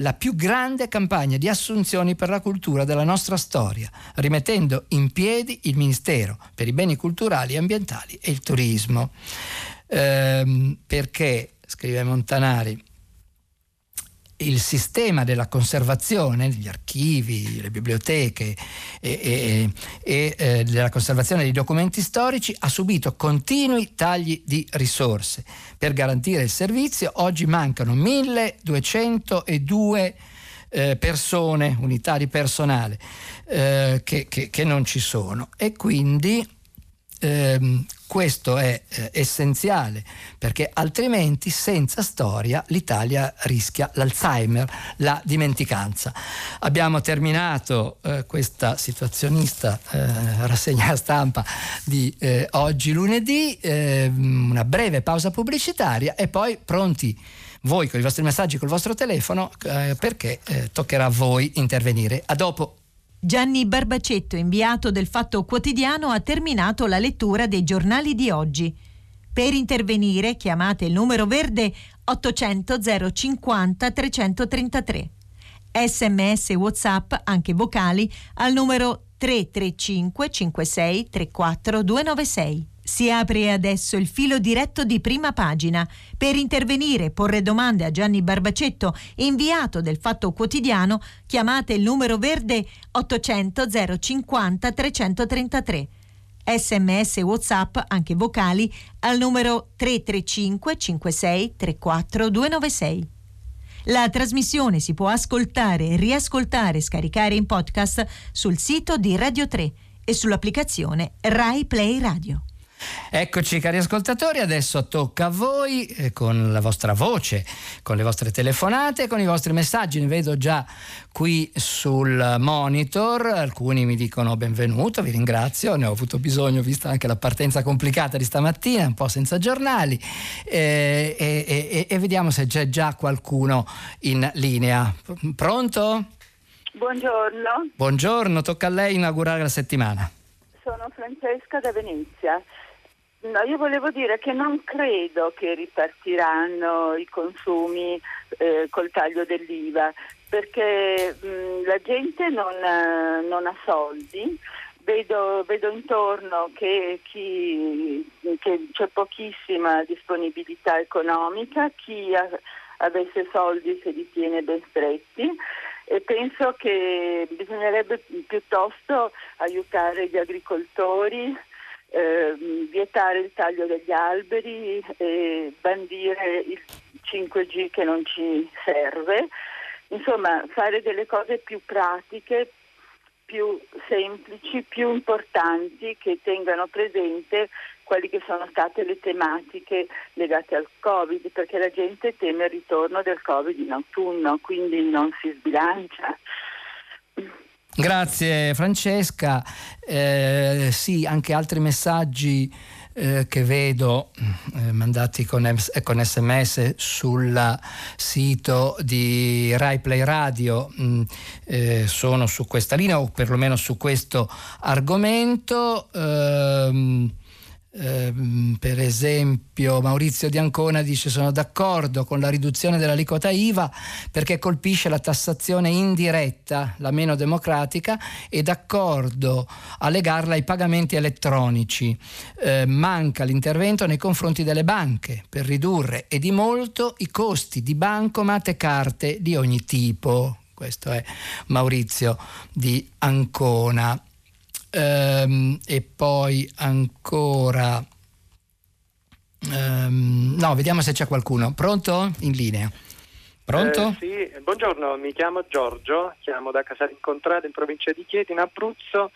Speaker 2: la più grande campagna di assunzioni per la cultura della nostra storia, rimettendo in piedi il Ministero per i beni culturali e ambientali e il turismo. Ehm, perché, scrive Montanari, il sistema della conservazione, gli archivi, le biblioteche e, e, e eh, della conservazione dei documenti storici ha subito continui tagli di risorse. Per garantire il servizio oggi mancano 1202 eh, persone, unità di personale eh, che, che, che, non ci sono e quindi ehm, questo è eh, essenziale perché altrimenti senza storia l'Italia rischia l'Alzheimer, la dimenticanza. Abbiamo terminato eh, questa situazionista eh, rassegna stampa di eh, oggi lunedì, ehm, una breve pausa pubblicitaria e poi pronti voi con i vostri messaggi, col vostro telefono, eh, perché eh, toccherà a voi intervenire. A dopo.
Speaker 1: Gianni Barbacetto, inviato del Fatto Quotidiano, ha terminato la lettura dei giornali di oggi. Per intervenire chiamate il numero verde 800 050 333. Sms WhatsApp, anche vocali, al numero 335 56 34 296. Si apre adesso il filo diretto di prima pagina. Per intervenire e porre domande a Gianni Barbacetto, inviato del Fatto Quotidiano, chiamate il numero verde 800 050 333. Sms WhatsApp, anche vocali, al numero 335 56 34 296. La trasmissione si può ascoltare, riascoltare e scaricare in podcast sul sito di Radio 3 e sull'applicazione Rai Play Radio.
Speaker 2: Eccoci cari ascoltatori, adesso tocca a voi eh, con la vostra voce, con le vostre telefonate, con i vostri messaggi. Ne vedo già qui sul monitor, alcuni mi dicono benvenuto, vi ringrazio, ne ho avuto bisogno vista anche la partenza complicata di stamattina, un po' senza giornali eh, e, e, e vediamo se c'è già qualcuno in linea. Pronto?
Speaker 3: Buongiorno.
Speaker 2: Buongiorno, tocca a lei inaugurare la settimana.
Speaker 3: Sono Francesca da Venezia. No, io volevo dire che non credo che ripartiranno i consumi eh, col taglio dell'IVA perché mh, la gente non, non, ha soldi. Vedo, vedo intorno che, chi, che, c'è pochissima disponibilità economica, chi ha, avesse soldi se li tiene ben stretti e penso che bisognerebbe piuttosto aiutare gli agricoltori eh, vietare il taglio degli alberi e bandire il 5G che non ci serve, insomma fare delle cose più pratiche, più semplici, più importanti che tengano presente quali che sono state le tematiche legate al Covid, perché la gente teme il ritorno del Covid in autunno, quindi non si sbilancia.
Speaker 2: Grazie Francesca. Eh, sì, anche altri messaggi eh, che vedo eh, mandati con, con, sms sul sito di Rai Play Radio mh, mm, eh, sono su questa linea o perlomeno su questo argomento. Ehm, Ehm, per esempio Maurizio Di Ancona dice sono d'accordo con la riduzione dell'aliquota IVA perché colpisce la tassazione indiretta, la meno democratica, e d'accordo a legarla ai pagamenti elettronici. Eh, manca l'intervento nei confronti delle banche per ridurre e di molto i costi di bancomat e carte di ogni tipo. Questo è Maurizio Di Ancona. Ehm, e poi ancora... Ehm, no, vediamo se c'è qualcuno. Pronto? In linea. Pronto?
Speaker 4: Eh, sì, buongiorno, mi chiamo Giorgio, chiamo da Casalincontrada in provincia di Chieti, in Abruzzo.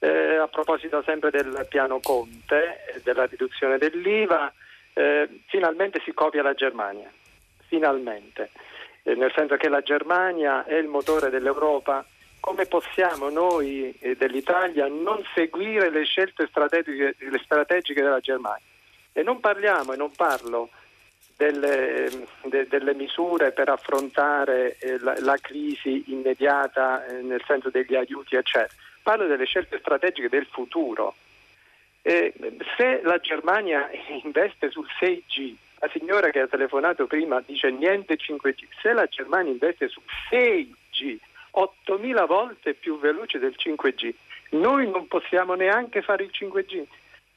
Speaker 4: Eh, a proposito sempre del piano Conte e della riduzione dell'IVA, eh, finalmente si copia la Germania, finalmente, eh, nel senso che la Germania è il motore dell'Europa come possiamo noi eh, dell'Italia non seguire le scelte strategiche, le strategiche della Germania? E non parliamo e non parlo delle, de, delle misure per affrontare eh, la, la, crisi immediata eh, nel senso degli aiuti, eccetera. Parlo delle scelte strategiche del futuro. Eh, se la Germania investe sul 6G, la signora che ha telefonato prima dice niente 5G, se la Germania investe sul 6G, 8.000 volte più veloce del 5G. Noi non possiamo neanche fare il 5G.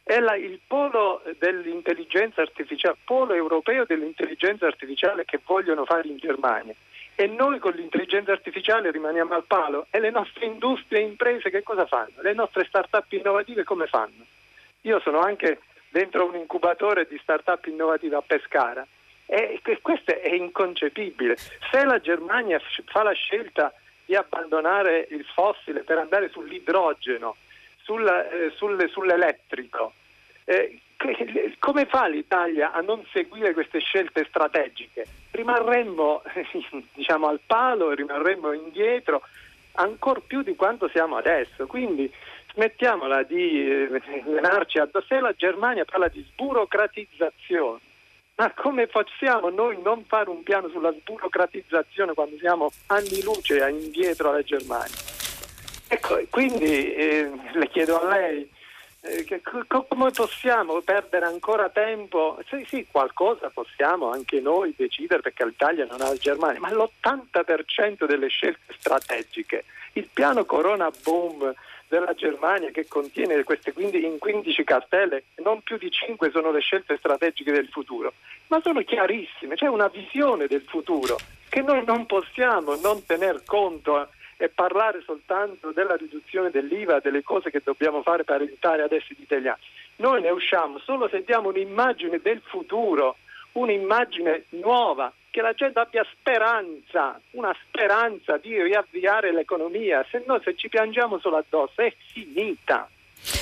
Speaker 4: È la, il polo dell'intelligenza artificiale, polo europeo dell'intelligenza artificiale che vogliono fare in Germania. E noi con l'intelligenza artificiale rimaniamo al palo. E le nostre industrie e imprese che cosa fanno? Le nostre start-up innovative come fanno? Io sono anche dentro un incubatore di start-up innovative a Pescara. E questo è inconcepibile. Se la Germania fa la scelta di abbandonare il fossile per andare sull'idrogeno, sul, eh, sul, sull'elettrico, Eh, come fa l'Italia a non seguire queste scelte strategiche? Rimarremmo diciamo, al palo, rimarremmo indietro ancora più di quanto siamo adesso. Quindi smettiamola di menarci eh, addosso. Se la Germania parla di sburocratizzazione, ma come facciamo noi non fare un piano sulla sburocratizzazione quando siamo anni luce indietro alla Germania? Ecco, quindi eh, le chiedo a lei eh, che, come possiamo perdere ancora tempo? Sì, sì, qualcosa possiamo anche noi decidere perché l'Italia non ha la Germania, ma l'80% delle scelte strategiche, il piano Corona Boom della Germania che contiene queste 15, in 15 cartelle, non più di 5 sono le scelte strategiche del futuro, ma sono chiarissime, c'è una visione del futuro che noi non possiamo non tener conto e parlare soltanto della riduzione dell'IVA, delle cose che dobbiamo fare per aiutare adesso gli italiani. Noi ne usciamo solo se diamo un'immagine del futuro, un'immagine nuova, che la gente abbia speranza, una speranza di riavviare l'economia, se no se ci piangiamo solo addosso è finita.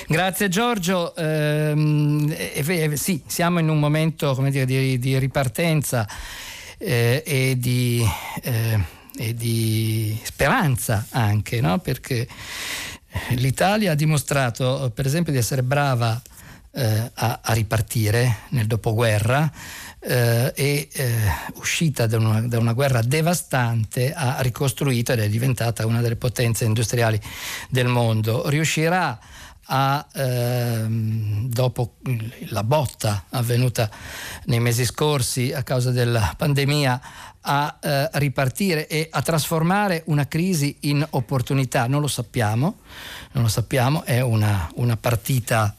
Speaker 2: Grazie Giorgio, ehm, eh, eh, sì, siamo in un momento dire, di, di, ripartenza eh, e di... Eh, e di speranza anche, no? perché l'Italia ha dimostrato per esempio di essere brava eh, a, a, ripartire nel dopoguerra eh, e eh, uscita da una, da una, guerra devastante ha ricostruito ed è diventata una delle potenze industriali del mondo. Riuscirà a, ehm, dopo la botta avvenuta nei mesi scorsi a causa della pandemia, a eh, ripartire e a trasformare una crisi in opportunità. Non lo sappiamo, non lo sappiamo, è una, una partita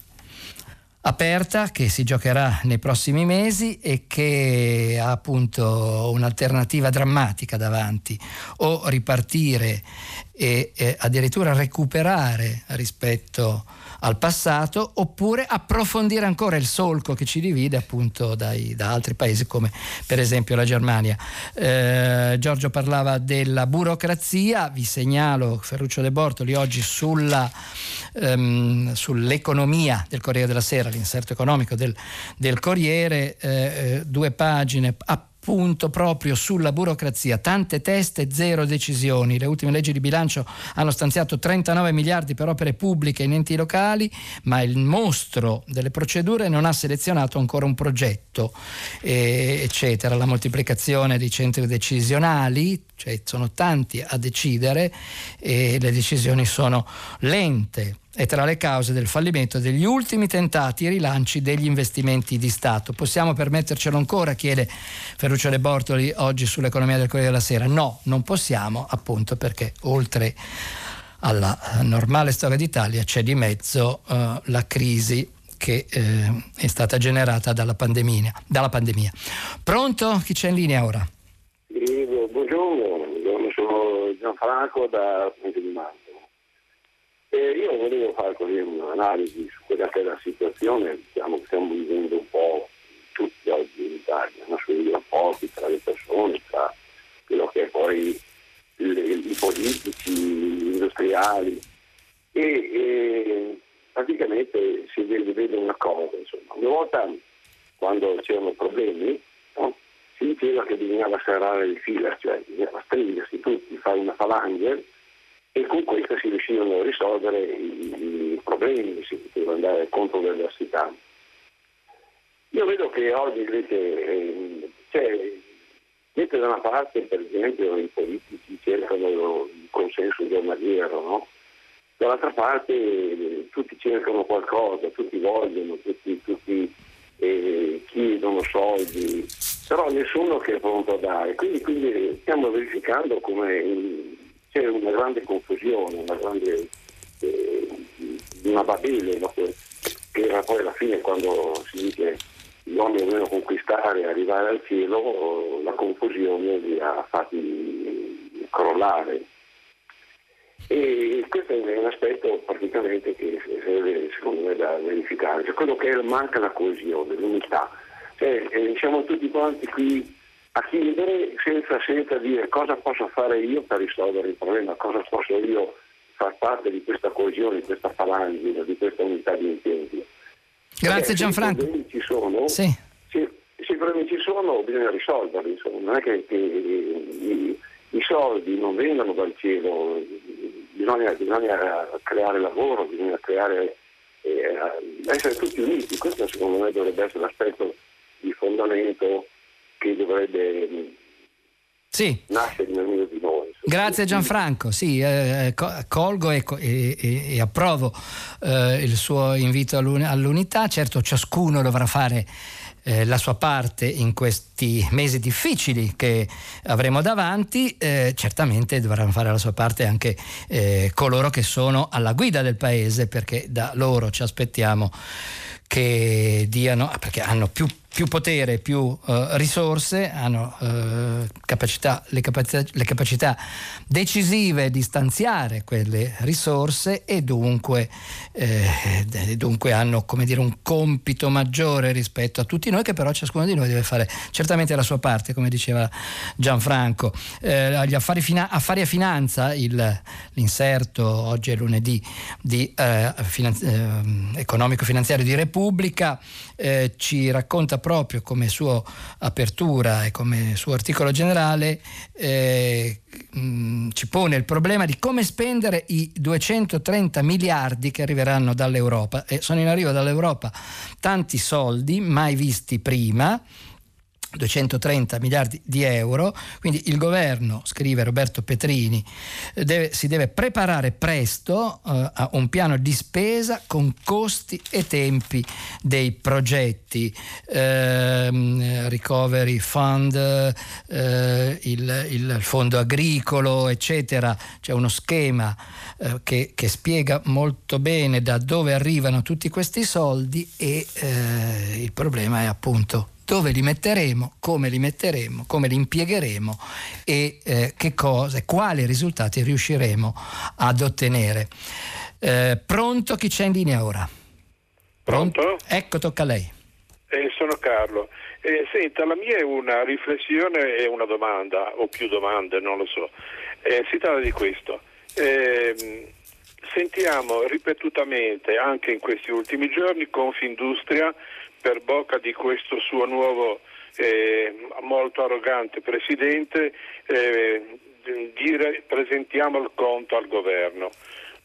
Speaker 2: aperta che si giocherà nei prossimi mesi e che ha appunto un'alternativa drammatica davanti, o ripartire e, e addirittura recuperare rispetto a al passato oppure approfondire ancora il solco che ci divide appunto dai, da altri paesi come per esempio la Germania. Eh, Giorgio parlava della burocrazia, vi segnalo Ferruccio De Bortoli oggi sulla, ehm, sull'economia del Corriere della Sera, l'inserto economico del, del Corriere, eh, eh due pagine punto proprio sulla burocrazia, tante teste, zero decisioni. Le ultime leggi di bilancio hanno stanziato 39 miliardi per opere pubbliche in enti locali, ma il mostro delle procedure non ha selezionato ancora un progetto, eh, eccetera. La moltiplicazione dei centri decisionali, cioè sono tanti a decidere e le decisioni sono lente è tra le cause del fallimento degli ultimi tentati rilanci degli investimenti di Stato. Possiamo permettercelo ancora? chiede Ferruccio De Bortoli oggi sull'economia del Corriere della Sera. No, non possiamo, appunto perché oltre alla normale storia d'Italia c'è di mezzo uh, la crisi che eh, è stata generata dalla pandemia, dalla pandemia. Pronto? Chi c'è in linea ora?
Speaker 5: Buongiorno, sono Gianfranco da Ponte di Mano. Eh, io volevo fare così un'analisi su quella che è la situazione diciamo, che stiamo vivendo un po' tutti oggi in Italia, no? sui rapporti tra le persone, tra quello che è poi il, i politici, gli industriali e, e praticamente si vede, vede, una cosa, insomma. Una volta quando c'erano problemi no? si diceva che bisognava serrare il fila, cioè bisognava stringersi tutti, fare una falange e con questo si riuscivano a risolvere i, i problemi, si poteva andare contro le avversità. Io vedo che oggi invece eh, c'è, mentre da una parte per esempio i politici cercano il consenso giornaliero, no? dall'altra parte tutti cercano qualcosa, tutti vogliono, tutti, tutti eh, chiedono soldi, però nessuno che è pronto a dare. Quindi, quindi stiamo verificando come c'è una grande confusione, una grande eh, una babele, no? che era poi alla fine quando si dice gli uomini dovevano conquistare arrivare al cielo, la confusione li ha fatti crollare. E questo è un aspetto praticamente che serve secondo me da verificare, cioè quello che manca la coesione, l'unità. Cioè, eh, siamo tutti quanti qui a chiedere senza, senza dire cosa posso fare io per risolvere il problema, cosa posso io far parte di questa coesione, di questa falange, di questa unità di intenti.
Speaker 2: Grazie Gianfranco.
Speaker 5: Se i problemi ci sono,
Speaker 2: sì.
Speaker 5: se, se i problemi ci sono bisogna risolverli, insomma. non è che, che i, i, soldi non vengono dal cielo, bisogna, bisogna creare lavoro, bisogna creare, eh, essere tutti uniti, questo secondo me dovrebbe essere l'aspetto di fondamento che dovrebbe
Speaker 2: sì.
Speaker 5: nascere nel mio di noi.
Speaker 2: Grazie Gianfranco, sì, eh, colgo e, e, e approvo eh, il suo invito all'unità, certo ciascuno dovrà fare eh, la sua parte in questi mesi difficili che avremo davanti, eh, certamente dovranno fare la sua parte anche eh, coloro che sono alla guida del paese perché da loro ci aspettiamo che diano, perché hanno più più potere, più uh, risorse, hanno uh, capacità, le, capacità, le, capacità, decisive di stanziare quelle risorse e dunque, eh, dunque hanno dire, un compito maggiore rispetto a tutti noi che però ciascuno di noi deve fare certamente la sua parte, come diceva Gianfranco. Eh, gli affari, fina- affari, a finanza, il, l'inserto oggi è lunedì di eh, finanzi- ehm, economico-finanziario di Repubblica, eh, ci racconta proprio come sua apertura e come suo articolo generale eh, mh, mm, ci pone il problema di come spendere i 230 miliardi che arriveranno dall'Europa. E sono in arrivo dall'Europa tanti soldi mai visti prima 230 miliardi di euro, quindi il governo, scrive Roberto Petrini, deve, si deve preparare presto eh, a un piano di spesa con costi e tempi dei progetti, eh, recovery fund, eh, il, il, fondo agricolo, eccetera. C'è uno schema eh, che, che, spiega molto bene da dove arrivano tutti questi soldi e eh, il problema è appunto dove li metteremo, come li metteremo, come li impiegheremo e eh, che cosa, quali risultati riusciremo ad ottenere. Eh, pronto chi c'è in linea ora?
Speaker 6: Pronto? pronto?
Speaker 2: Ecco, tocca a lei.
Speaker 6: Eh, sono Carlo. Eh, senta, la mia è una riflessione e una domanda, o più domande, non lo so. Eh, si tratta di questo. Eh, sentiamo ripetutamente, anche in questi ultimi giorni, Confindustria per bocca di questo suo nuovo eh, molto arrogante presidente eh, dire presentiamo il conto al governo.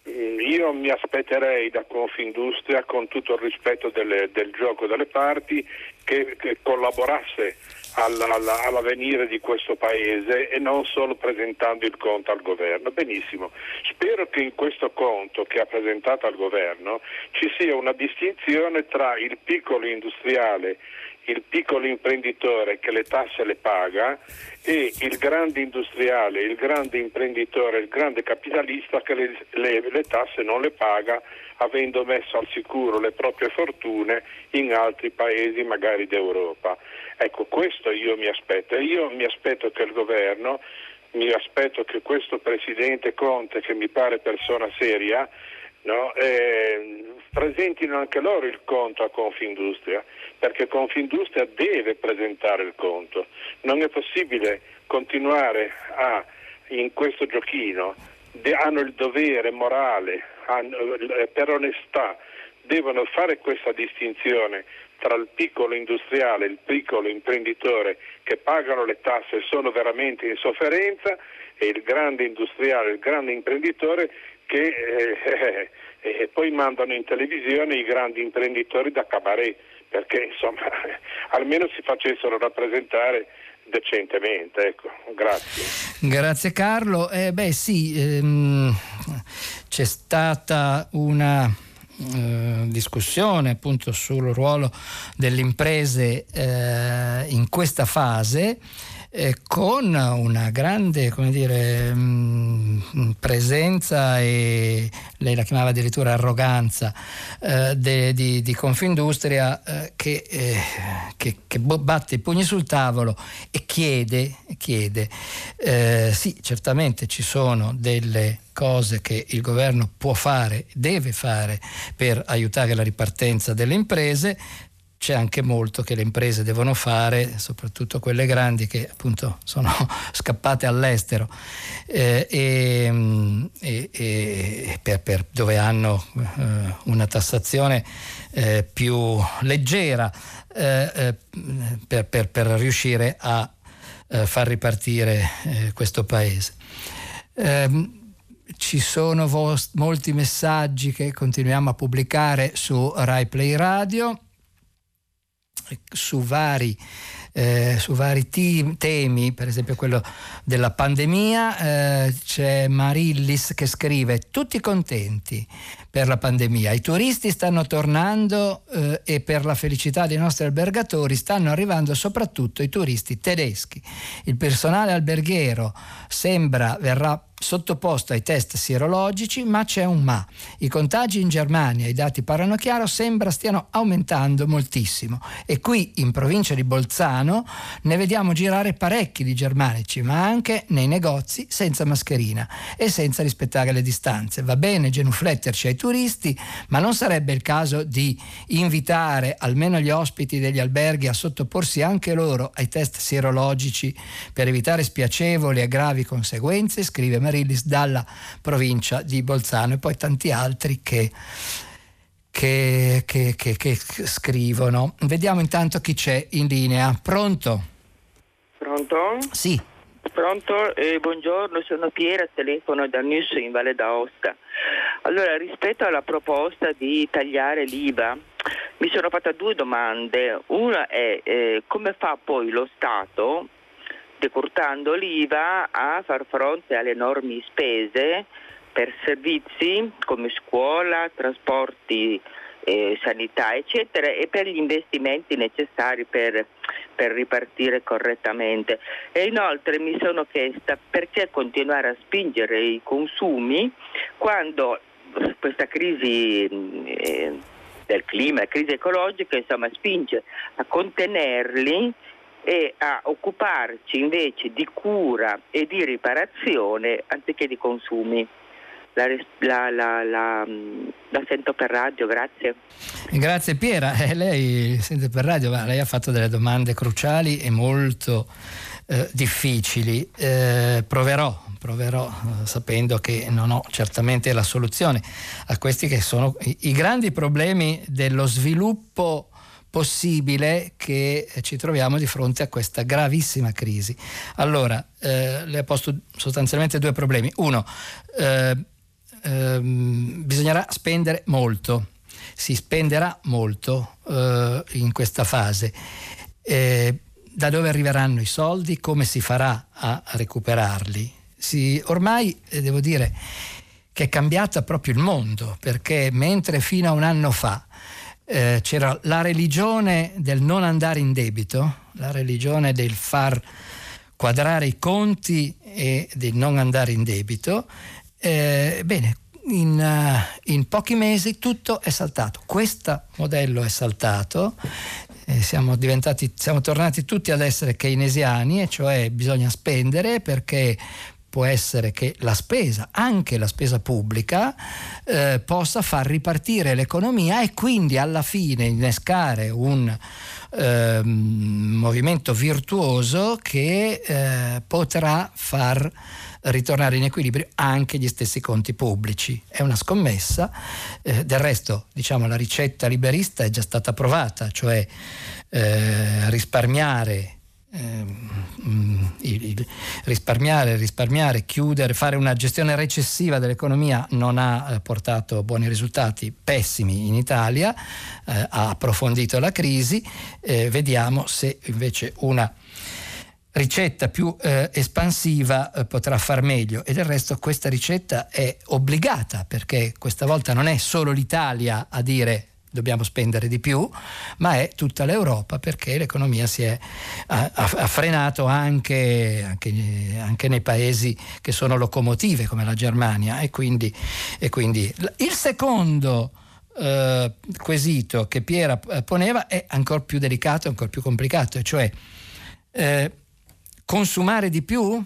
Speaker 6: Mm, io mi aspetterei da Confindustria, con tutto il rispetto delle, del gioco delle parti, che, che collaborasse all'avvenire di questo Paese e non solo presentando il conto al governo. Benissimo, spero che in questo conto che ha presentato al governo ci sia una distinzione tra il piccolo industriale, il piccolo imprenditore che le tasse le paga e il grande industriale, il grande imprenditore, il grande capitalista che le, le, le tasse non le paga avendo messo al sicuro le proprie fortune in altri paesi magari d'Europa. Ecco, questo io mi aspetto. Io mi aspetto che il governo, mi aspetto che questo Presidente Conte, che mi pare persona seria, no, eh, presentino anche loro il conto a Confindustria, perché Confindustria deve presentare il conto. Non è possibile continuare a, in questo giochino, hanno il dovere morale, hanno, eh, per onestà, devono fare questa distinzione tra il piccolo industriale e il piccolo imprenditore che pagano le tasse e sono veramente in sofferenza e il grande industriale, il grande imprenditore che eh, eh, eh, poi mandano in televisione i grandi imprenditori da cabaret perché insomma almeno si facessero rappresentare decentemente. Ecco. Grazie.
Speaker 2: Grazie Carlo. Eh, beh sì, ehm, c'è stata una eh, discussione appunto sul ruolo delle imprese eh, in questa fase eh, con una grande dire, mh, mm, presenza e lei la chiamava addirittura arroganza eh, de, di, di, Confindustria eh, che, eh, che, che, batte i pugni sul tavolo e chiede, chiede eh, sì certamente ci sono delle cose che il governo può fare, deve fare per aiutare la ripartenza delle imprese, c'è anche molto che le imprese devono fare, soprattutto quelle grandi che appunto sono scappate all'estero eh, e, e, e per, per, dove hanno eh, una tassazione eh, più leggera eh, eh, per, per, per, riuscire a eh, far ripartire questo paese. Ehm, ci sono vos- molti messaggi che continuiamo a pubblicare su Rai Play Radio su vari, eh, su vari team, temi, per esempio quello della pandemia, eh, c'è Marillis che scrive tutti contenti per la pandemia, i turisti stanno tornando eh, e per la felicità dei nostri albergatori stanno arrivando soprattutto i turisti tedeschi. Il personale alberghiero sembra verrà sottoposto ai test sierologici, ma c'è un ma. I contagi in Germania, i dati parlano chiaro, sembra stiano aumentando moltissimo e qui in provincia di Bolzano ne vediamo girare parecchi di germanici, ma anche nei negozi senza mascherina e senza rispettare le distanze. Va bene genufletterci ai turisti, ma non sarebbe il caso di invitare almeno gli ospiti degli alberghi a sottoporsi anche loro ai test sierologici per evitare spiacevoli e gravi conseguenze, scrive Marillis dalla provincia di Bolzano e poi tanti altri che, che, che, che scrivono. Vediamo intanto chi c'è in linea. Pronto?
Speaker 7: Pronto?
Speaker 2: Sì.
Speaker 7: Pronto, eh, buongiorno, sono Piera, telefono da Nus in Valle d'Aosta. Allora, rispetto alla proposta di tagliare l'IVA, mi sono fatta due domande. Una è eh, come fa poi lo Stato decurtando l'IVA a far fronte alle enormi spese per servizi come scuola, trasporti, eh, sanità, eccetera, e per gli investimenti necessari per, per, ripartire correttamente. E inoltre mi sono chiesta perché continuare a spingere i consumi quando questa crisi eh, del clima, crisi ecologica, insomma, spinge a contenerli e a occuparci invece di cura e di riparazione anziché di consumi. La, la, la, la, sento per radio, grazie.
Speaker 2: Grazie Piera, eh, lei sente per radio, ma lei ha fatto delle domande cruciali e molto eh, difficili. Eh, proverò, proverò eh, sapendo che non ho certamente la soluzione a questi che sono i, i grandi problemi dello sviluppo possibile che ci troviamo di fronte a questa gravissima crisi. Allora, eh, le ho posto sostanzialmente due problemi. Uno, eh, eh, bisognerà spendere molto, si spenderà molto eh, in questa fase. Eh, da dove arriveranno i soldi? Come si farà a recuperarli? Si, ormai eh, devo dire che è cambiato proprio il mondo, perché mentre fino a un anno fa eh, c'era la religione del non andare in debito, la religione del far quadrare i conti e del non andare in debito. Eh, bene, in, uh, in, pochi mesi tutto è saltato. Questo modello è saltato. Eh, siamo, siamo tornati tutti ad essere keynesiani, e cioè bisogna spendere perché può essere che la spesa, anche la spesa pubblica, eh, possa far ripartire l'economia e quindi alla fine innescare un eh, movimento virtuoso che eh, potrà far ritornare in equilibrio anche gli stessi conti pubblici. È una scommessa, eh, del resto diciamo, la ricetta liberista è già stata provata, cioè eh, risparmiare risparmiare, risparmiare, chiudere, fare una gestione recessiva dell'economia non ha eh, portato buoni risultati, pessimi in Italia, eh, ha approfondito la crisi, eh, vediamo se invece una ricetta più eh, espansiva eh, potrà far meglio. E del resto questa ricetta è obbligata perché questa volta non è solo l'Italia a dire dobbiamo spendere di più, ma è tutta l'Europa perché l'economia si è, ha, ha frenato anche, anche, anche, nei paesi che sono locomotive come la Germania e quindi, e quindi il secondo eh, quesito che Piera eh, poneva è ancora più delicato, ancora più complicato, cioè eh, consumare di più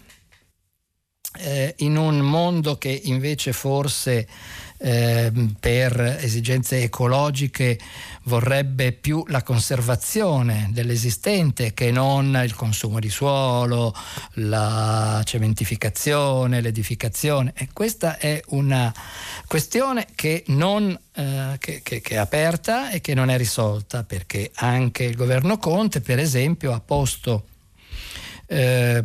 Speaker 2: eh, in un mondo che invece forse eh, per esigenze ecologiche vorrebbe più la conservazione dell'esistente che non il consumo di suolo, la cementificazione, l'edificazione. E questa è una questione che, non, eh, che, che, che è aperta e che non è risolta perché anche il governo Conte, per esempio, ha posto eh,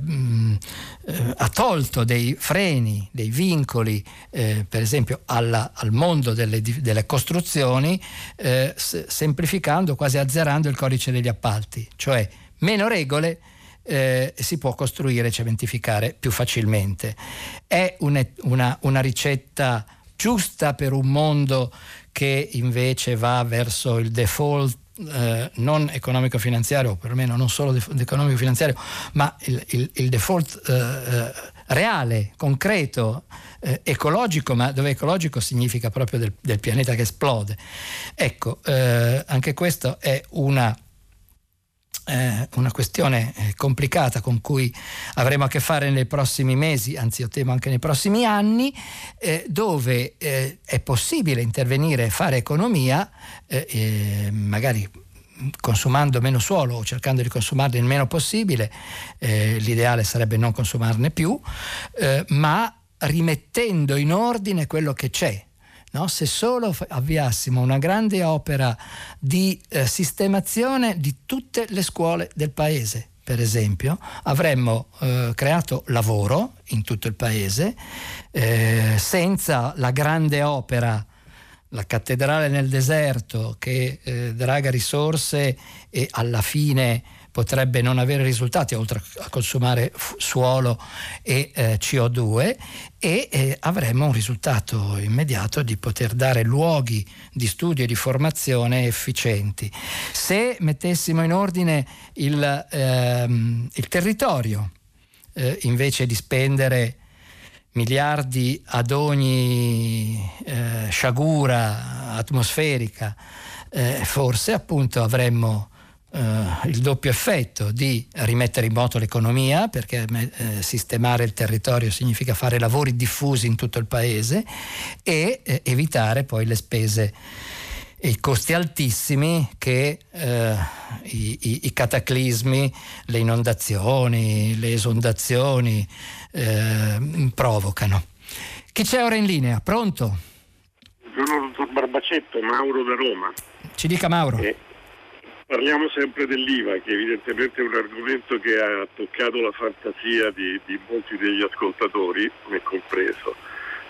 Speaker 2: eh, ha tolto dei freni, dei vincoli, eh, per esempio alla, al mondo delle, delle costruzioni, eh, s- semplificando, quasi azzerando il codice degli appalti, cioè meno regole. Eh, si può costruire e cementificare più facilmente. È una, una, una ricetta giusta per un mondo che invece va verso il default eh, non economico-finanziario, perlomeno non solo def- economico-finanziario, ma il, il, il default eh, eh, reale, concreto, eh, ecologico, ma dove ecologico significa proprio del, del pianeta che esplode. Ecco, eh, anche questo è una eh, una questione eh, complicata con cui avremo a che fare nei prossimi mesi, anzi io temo anche nei prossimi anni, eh, dove eh, è possibile intervenire e fare economia, eh, magari consumando meno suolo o cercando di consumarne il meno possibile, l'ideale sarebbe non consumarne più, ma rimettendo in ordine quello che c'è, No? Se solo avviassimo una grande opera di eh, sistemazione di tutte le scuole del paese, per esempio, avremmo eh, creato lavoro in tutto il paese eh, senza la grande opera la cattedrale nel deserto che eh, draga risorse e alla fine potrebbe non avere risultati oltre a consumare suolo e eh, CO2 e eh, avremmo un risultato immediato di poter dare luoghi di studio e di formazione efficienti. Se mettessimo in ordine il, ehm, il territorio, eh, invece di spendere miliardi ad ogni eh, sciagura atmosferica, eh, forse appunto avremmo Uh, il doppio effetto di rimettere in moto l'economia, perché eh, sistemare il territorio significa fare lavori diffusi in tutto il paese e eh, evitare poi le spese e i costi altissimi che eh, i, i, i, cataclismi, le inondazioni, le esondazioni eh, provocano. Chi c'è ora in linea? Pronto?
Speaker 8: Buongiorno dottor Barbacetto, Mauro da Roma.
Speaker 2: Ci dica Mauro.
Speaker 8: Eh, Parliamo sempre dell'IVA, che evidentemente è un argomento che ha toccato la fantasia di, di molti degli ascoltatori, me compreso.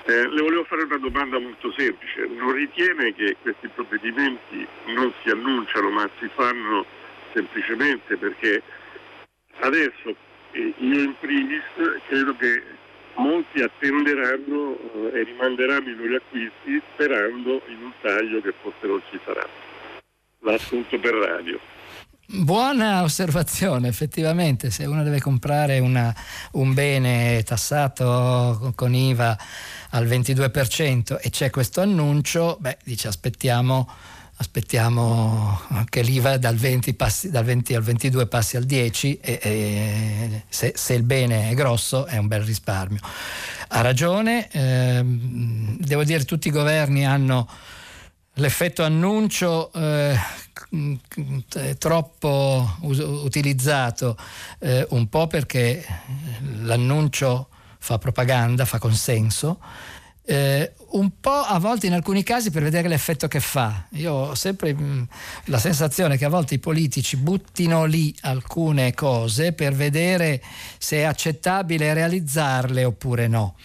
Speaker 8: Eh, le volevo fare una domanda molto semplice. Non ritiene che questi provvedimenti non si annunciano ma si fanno semplicemente perché adesso eh, io in primis credo che molti attenderanno eh, e rimanderanno i loro acquisti sperando in un taglio che forse non ci sarà l'assunto per radio.
Speaker 2: Buona osservazione, effettivamente, se uno deve comprare una, un bene tassato con IVA al 22% e c'è questo annuncio, beh, dice aspettiamo, aspettiamo che l'IVA dal 20, passi, dal 20, al 22 passi al 10 e, e se, se, il bene è grosso è un bel risparmio. Ha ragione, ehm, devo dire tutti i governi hanno l'effetto annuncio eh, è troppo us- utilizzato eh, un po' perché l'annuncio fa propaganda, fa consenso, eh, un po' a volte in alcuni casi per vedere l'effetto che fa. Io ho sempre mh, mm, la sensazione che a volte i politici buttino lì alcune cose per vedere se è accettabile realizzarle oppure no.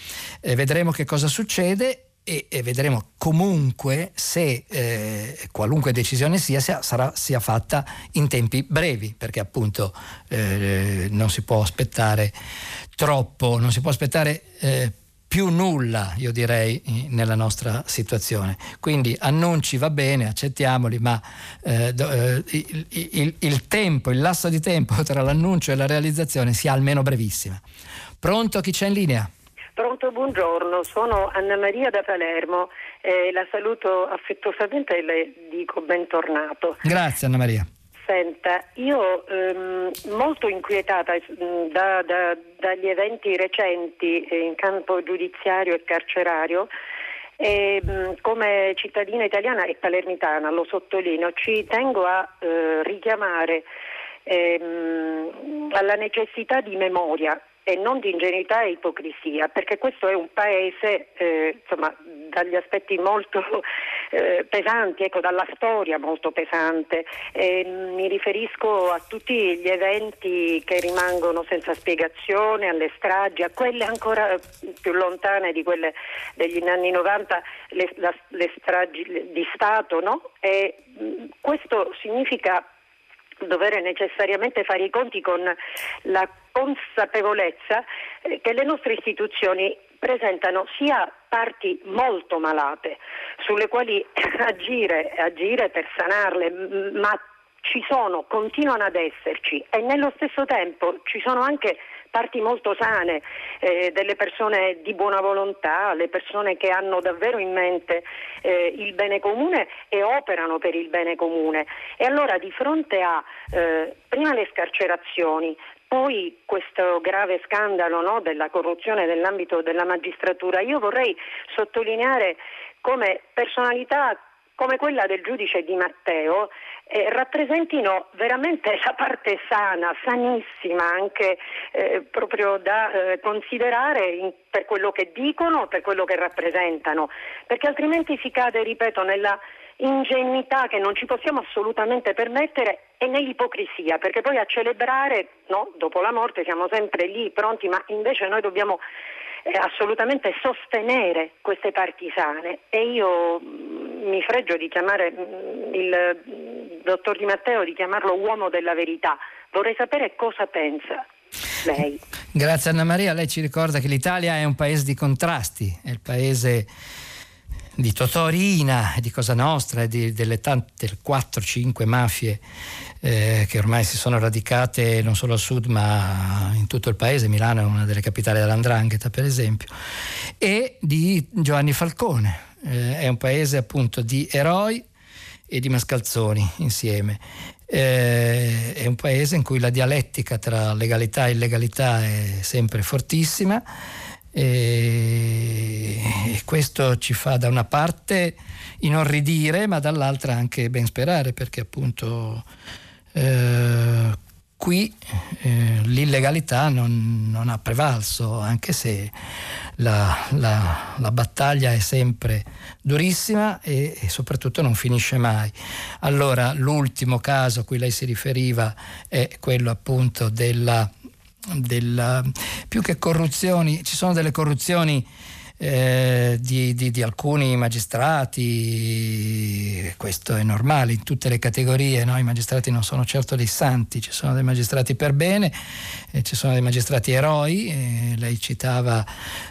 Speaker 2: vedremo che cosa succede e, e vedremo comunque se eh, qualunque decisione sia, sia, sarà, sia fatta in tempi brevi, perché appunto eh, non si può aspettare troppo, non si può aspettare eh, più nulla, io direi, nella nostra situazione. Quindi annunci va bene, accettiamoli, ma eh, eh, il, il, il, tempo, il lasso di tempo tra l'annuncio e la realizzazione sia almeno brevissima. Pronto chi c'è in linea?
Speaker 9: Pronto, buongiorno, sono Anna Maria da Palermo, eh, la saluto affettuosamente e le dico bentornato.
Speaker 2: Grazie Anna Maria.
Speaker 9: Senta, io ehm, molto inquietata mm, da, da, dagli eventi recenti in campo giudiziario e carcerario, E, come cittadina italiana e palermitana, lo sottolineo, ci tengo a eh, richiamare ehm, alla necessità di memoria e non di ingenuità e ipocrisia, perché questo è un paese eh, insomma, dagli aspetti molto eh, pesanti, ecco, dalla storia molto pesante. Eh, mi riferisco a tutti gli eventi che rimangono senza spiegazione, alle stragi, a quelle ancora più lontane di quelle degli anni 90, le, la, le stragi di Stato, no? E, mh, questo significa dover necessariamente fare i conti con la consapevolezza eh, che le nostre istituzioni presentano sia parti molto malate sulle quali agire, agire per sanarle, ma ci sono, continuano ad esserci e nello stesso tempo ci sono anche parti molto sane, eh, delle persone di buona volontà, le persone che hanno davvero in mente eh, il bene comune e operano per il bene comune. E allora di fronte a eh, prima le scarcerazioni, poi questo grave scandalo no, della corruzione nell'ambito della magistratura, io vorrei sottolineare come personalità come quella del giudice Di Matteo eh, rappresentino veramente la parte sana, sanissima, anche eh, proprio da eh, considerare in, per quello che dicono, per quello che rappresentano, perché altrimenti si cade, ripeto, nella ingenuità che non ci possiamo assolutamente permettere e nell'ipocrisia, perché poi a celebrare no, dopo la morte siamo sempre lì pronti, ma invece noi dobbiamo eh, assolutamente sostenere queste partisane e io mm, mi fregio di chiamare mm, il mm, dottor Di Matteo, di chiamarlo uomo della verità. Vorrei sapere cosa pensa lei.
Speaker 2: Grazie Anna Maria, lei ci ricorda che l'Italia è un paese di contrasti, è il paese di Totorina, di Cosa Nostra e delle tante 4-5 mafie eh, che ormai si sono radicate non solo al sud ma in tutto il paese, Milano è una delle capitali dell'Andrangheta per esempio, e di Giovanni Falcone, eh, è un paese appunto di eroi e di mascalzoni insieme. Eh, è un paese in cui la dialettica tra legalità e illegalità è sempre fortissima e, e questo ci fa da una parte inorridire ma dall'altra anche ben sperare perché appunto eh, qui eh, l'illegalità non, non, ha prevalso, anche se la, la, la battaglia è sempre durissima e, e, soprattutto non finisce mai. Allora l'ultimo caso a cui lei si riferiva è quello appunto della, della più che corruzioni, ci sono delle corruzioni eh, di, di, di, alcuni magistrati, questo è normale in tutte le categorie, no? i magistrati non sono certo dei santi, ci sono dei magistrati per bene, eh, ci sono dei magistrati eroi, eh, lei citava,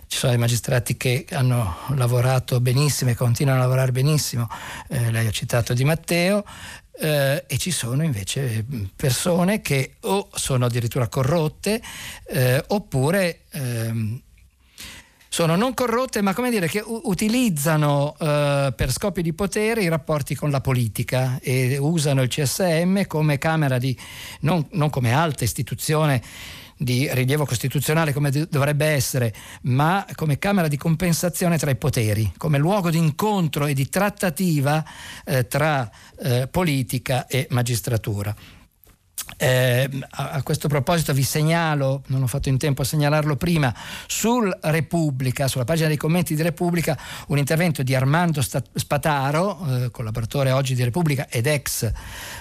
Speaker 2: ci sono dei magistrati che hanno lavorato benissimo e continuano a lavorare benissimo, eh, lei ha citato Di Matteo, eh, e ci sono invece persone che o sono addirittura corrotte eh, oppure ehm, sono non corrotte, ma come dire che utilizzano eh, per scopi di potere i rapporti con la politica e usano il CSM come camera di, non, non come alta istituzione di rilievo costituzionale come dovrebbe essere, ma come camera di compensazione tra i poteri, come luogo di incontro e di trattativa eh, tra eh, politica e magistratura. Eh, a, a, questo proposito vi segnalo, non ho fatto in tempo a segnalarlo prima, sul Repubblica, sulla pagina dei commenti di Repubblica, un intervento di Armando Spataro, eh, collaboratore oggi di Repubblica ed ex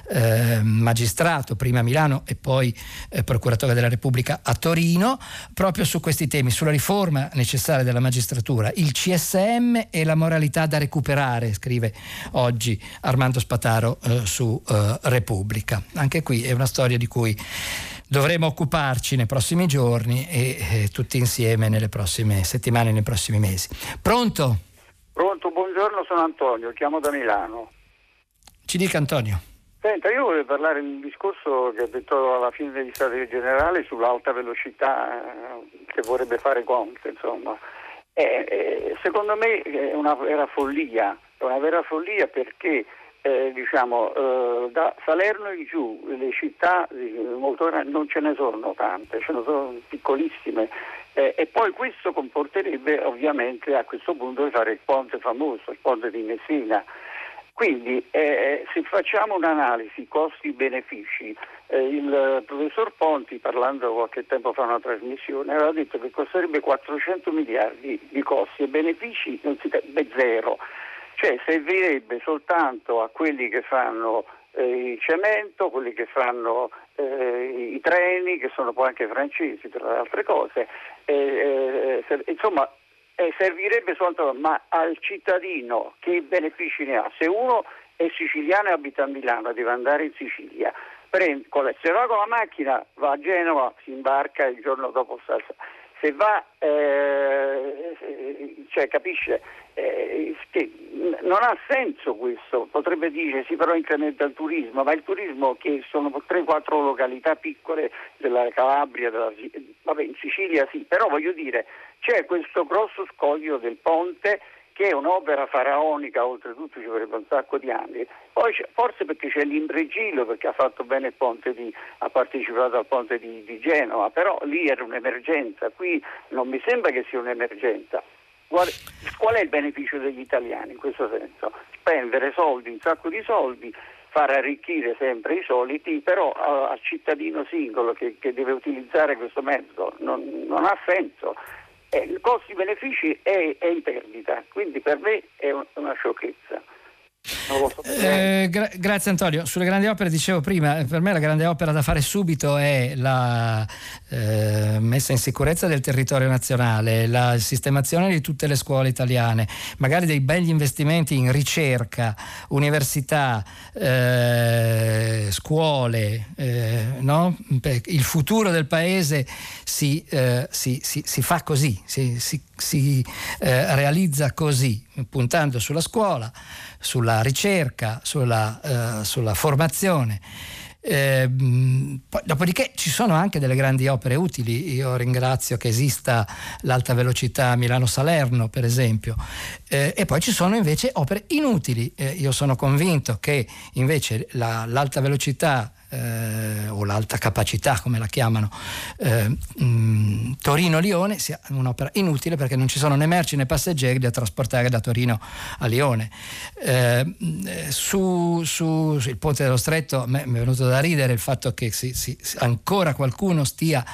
Speaker 2: eh, magistrato, prima a Milano e poi eh, procuratore della Repubblica a Torino, proprio su questi temi, sulla riforma necessaria della magistratura, il CSM e la moralità da recuperare, scrive oggi Armando Spataro eh, su eh, Repubblica. Anche qui è una storia di cui dovremo occuparci nei prossimi giorni e eh, tutti insieme nelle prossime settimane, nei prossimi mesi. Pronto?
Speaker 10: Pronto, buongiorno, sono Antonio, chiamo da Milano.
Speaker 2: Ci dica Antonio.
Speaker 10: Senta, io volevo parlare di un discorso che ha detto alla fine degli Stati Generali sull'alta velocità eh, che vorrebbe fare Conte, insomma. Eh, eh, secondo me è una vera follia, è una vera follia perché eh, diciamo, eh, da Salerno in giù, le città molto grandi non ce ne sono tante, ce ne sono piccolissime eh, e poi questo comporterebbe ovviamente a questo punto di fare il ponte famoso, il ponte di Messina. Quindi eh, se facciamo un'analisi costi-benefici, eh, il professor Ponti parlando qualche tempo fa una trasmissione aveva detto che costerebbe 400 miliardi di costi e benefici non si, beh, zero, cioè servirebbe soltanto a quelli che fanno eh, il cemento, quelli che fanno eh, i treni, che sono poi anche francesi tra le altre cose, eh, servirebbe soltanto ma al cittadino che benefici ne ha? Se uno è siciliano e abita a Milano deve andare in Sicilia, prende, se va con la macchina va a Genova, si imbarca il giorno dopo sta se va, eh, cioè capisce, eh, che non ha senso questo, potrebbe dire sì però incrementa il turismo, ma il turismo che sono 3-4 località piccole della Calabria, della, vabbè in Sicilia sì, però voglio dire c'è questo grosso scoglio del ponte che è un'opera faraonica, oltretutto ci vorrebbe un sacco di anni. Poi forse perché c'è l'Imbregilo, perché ha fatto bene il ponte di, ha partecipato al ponte di, di Genova, però lì era un'emergenza, qui non mi sembra che sia un'emergenza. Qual, qual è il beneficio degli italiani in questo senso? Spendere soldi, un sacco di soldi, far arricchire sempre i soliti, però al cittadino singolo che, che, deve utilizzare questo mezzo non, non ha senso eh, costi-benefici è, è, in perdita, quindi per me è una sciocchezza.
Speaker 2: Eh, gra- grazie Antonio. Sulle grandi opere dicevo prima, per me la grande opera da fare subito è la eh, messa in sicurezza del territorio nazionale, la sistemazione di tutte le scuole italiane, magari dei begli investimenti in ricerca, università, eh, scuole, eh, no? il futuro del paese si, eh, si, si, si fa così, si, eh, realizza così, puntando sulla scuola sulla ricerca, sulla, uh, sulla formazione. Eh, poi, dopodiché ci sono anche delle grandi opere utili, io ringrazio che esista l'alta velocità Milano-Salerno per esempio, eh, e poi ci sono invece opere inutili, eh, io sono convinto che invece la, l'alta velocità eh, o l'alta capacità come la chiamano eh, mm, Torino-Lione sia un'opera inutile perché non ci sono né merci né passeggeri da trasportare da Torino a Lione. Eh, su, su, sul ponte dello stretto mi è venuto da ridere il fatto che si, si, ancora qualcuno stia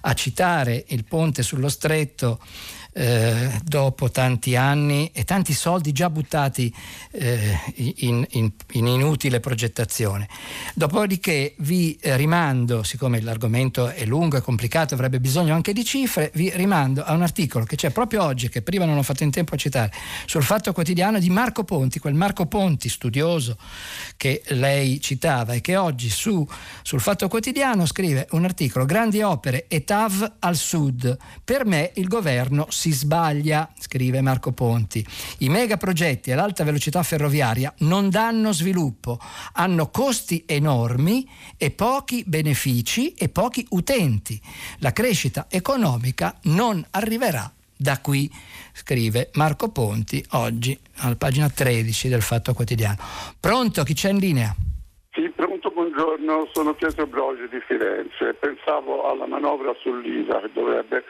Speaker 2: a citare il ponte sullo stretto eh, dopo tanti anni e tanti soldi già buttati eh, in, in, in, inutile progettazione. Dopodiché vi rimando, siccome l'argomento è lungo e complicato, avrebbe bisogno anche di cifre, vi rimando a un articolo che c'è proprio oggi, che prima non ho fatto in tempo a citare, sul Fatto Quotidiano di Marco Ponti, quel Marco Ponti studioso che lei citava e che oggi su, sul Fatto Quotidiano scrive un articolo, Grandi opere e TAV al sud. Per me il governo si sbaglia, scrive Marco Ponti. I megaprogetti all'alta velocità ferroviaria non danno sviluppo, hanno costi enormi e pochi benefici e pochi utenti. La crescita economica non arriverà da qui, scrive Marco Ponti oggi alla pagina 13 del Fatto Quotidiano. Pronto, chi c'è in linea?
Speaker 8: Sì, pronto, buongiorno, sono Pietro Brogi di Firenze. Pensavo alla manovra sull'ISA che dovrebbe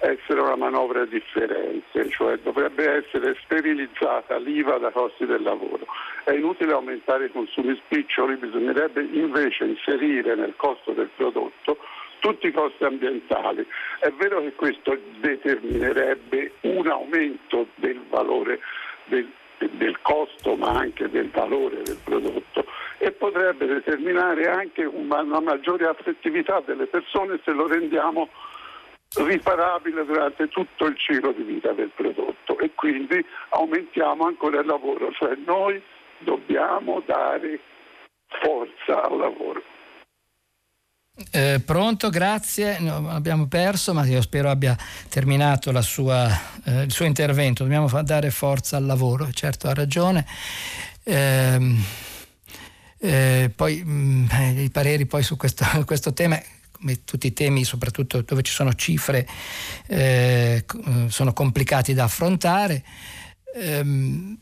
Speaker 8: essere una manovra differente, cioè dovrebbe essere sterilizzata l'IVA da costi del lavoro. È inutile aumentare i consumi spiccioli, bisognerebbe invece inserire nel costo del prodotto tutti i costi ambientali. È vero che questo determinerebbe un aumento del valore del, del costo ma anche del valore del prodotto e potrebbe determinare anche una, maggiore affettività delle persone se lo rendiamo riparabile durante tutto il ciclo di vita del prodotto e quindi aumentiamo ancora il lavoro, cioè noi dobbiamo dare forza al lavoro.
Speaker 2: Eh, pronto, grazie. No, abbiamo perso, ma io spero abbia terminato sua, eh, il suo intervento. Dobbiamo dare forza al lavoro, certo ha ragione. Eh, poi mh, mm, i pareri poi su questo, questo tema come tutti i temi, soprattutto dove ci sono cifre, eh, sono complicati da affrontare. Ehm,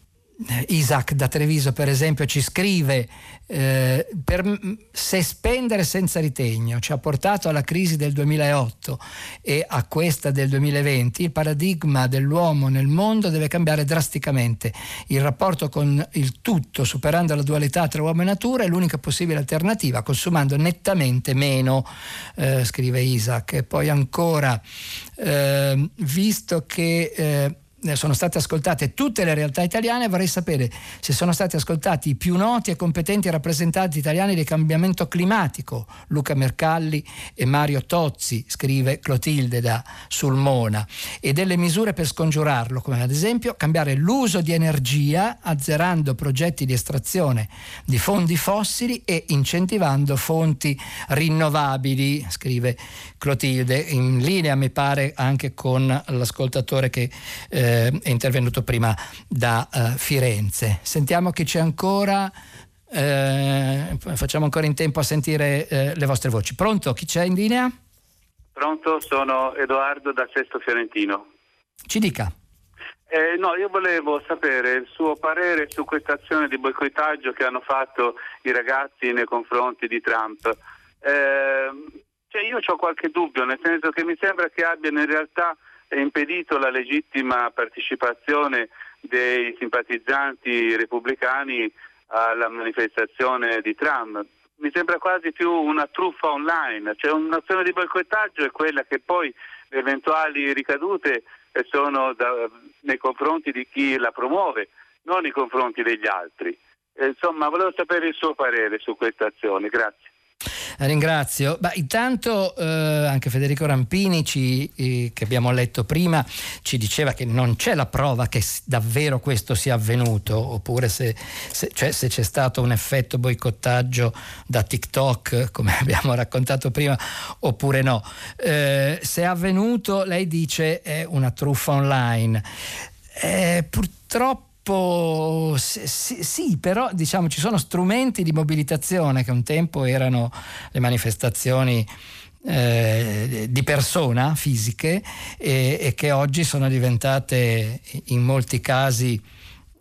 Speaker 2: Isaac da Treviso per esempio ci scrive eh, per, se spendere senza ritegno ci ha portato alla crisi del 2008 e a questa del 2020 il paradigma dell'uomo nel mondo deve cambiare drasticamente. Il rapporto con il tutto superando la dualità tra uomo e natura è l'unica possibile alternativa consumando nettamente meno eh, scrive Isaac. E poi ancora eh, visto che eh, eh, sono state ascoltate tutte le realtà italiane, vorrei sapere se sono stati ascoltati i più noti e competenti rappresentanti italiani del cambiamento climatico, Luca Mercalli e Mario Tozzi, scrive Clotilde da Sulmona, e delle misure per scongiurarlo, come ad esempio cambiare l'uso di energia azzerando progetti di estrazione di fondi fossili e incentivando fonti rinnovabili, scrive Clotilde, in linea mi pare anche con l'ascoltatore che eh, è intervenuto prima da eh, Firenze. Sentiamo chi c'è ancora. Eh, facciamo ancora in tempo a sentire eh, le vostre voci. Pronto? Chi c'è in linea?
Speaker 11: Pronto, sono Edoardo da Sesto Fiorentino.
Speaker 2: Ci dica.
Speaker 11: Eh, no, io volevo sapere il suo parere su questa azione di boicottaggio che hanno fatto i ragazzi nei confronti di Trump. Eh, cioè io ho qualche dubbio, nel senso che mi sembra che abbiano in realtà impedito la legittima partecipazione dei simpatizzanti repubblicani alla manifestazione di Trump. Mi sembra quasi più una truffa online, cioè un'azione di boicottaggio è quella che poi le eventuali ricadute sono da, nei confronti di chi la promuove, non nei confronti degli altri. Eh, insomma, volevo sapere il suo parere su questa azione. Grazie.
Speaker 2: Ringrazio. Bah, intanto eh, anche Federico Rampini, ci, eh, che abbiamo letto prima, ci diceva che non c'è la prova che davvero questo sia avvenuto, oppure se, se, cioè se c'è stato un effetto boicottaggio da TikTok, come abbiamo raccontato prima, oppure no. Eh, se è avvenuto, lei dice, è una truffa online. Eh, purtroppo sì, sì, però diciamo ci sono strumenti di mobilitazione che un tempo erano le manifestazioni eh, di persona fisiche e, e, che oggi sono diventate in molti casi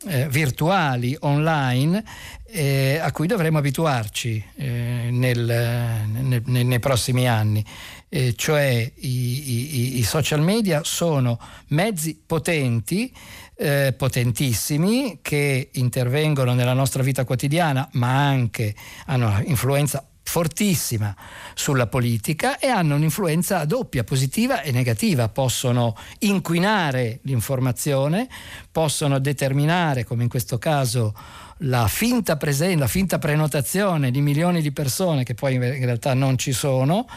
Speaker 2: eh, virtuali, online, eh, a cui dovremo abituarci eh, nel, nel, nei prossimi anni. cioè i, i, i social media sono mezzi potenti eh, potentissimi che intervengono nella nostra vita quotidiana, ma anche hanno influenza fortissima sulla politica e hanno un'influenza doppia, positiva e negativa. Possono inquinare l'informazione, possono determinare, come in questo caso, la finta presenza, la finta prenotazione di milioni di persone che poi in realtà non ci sono.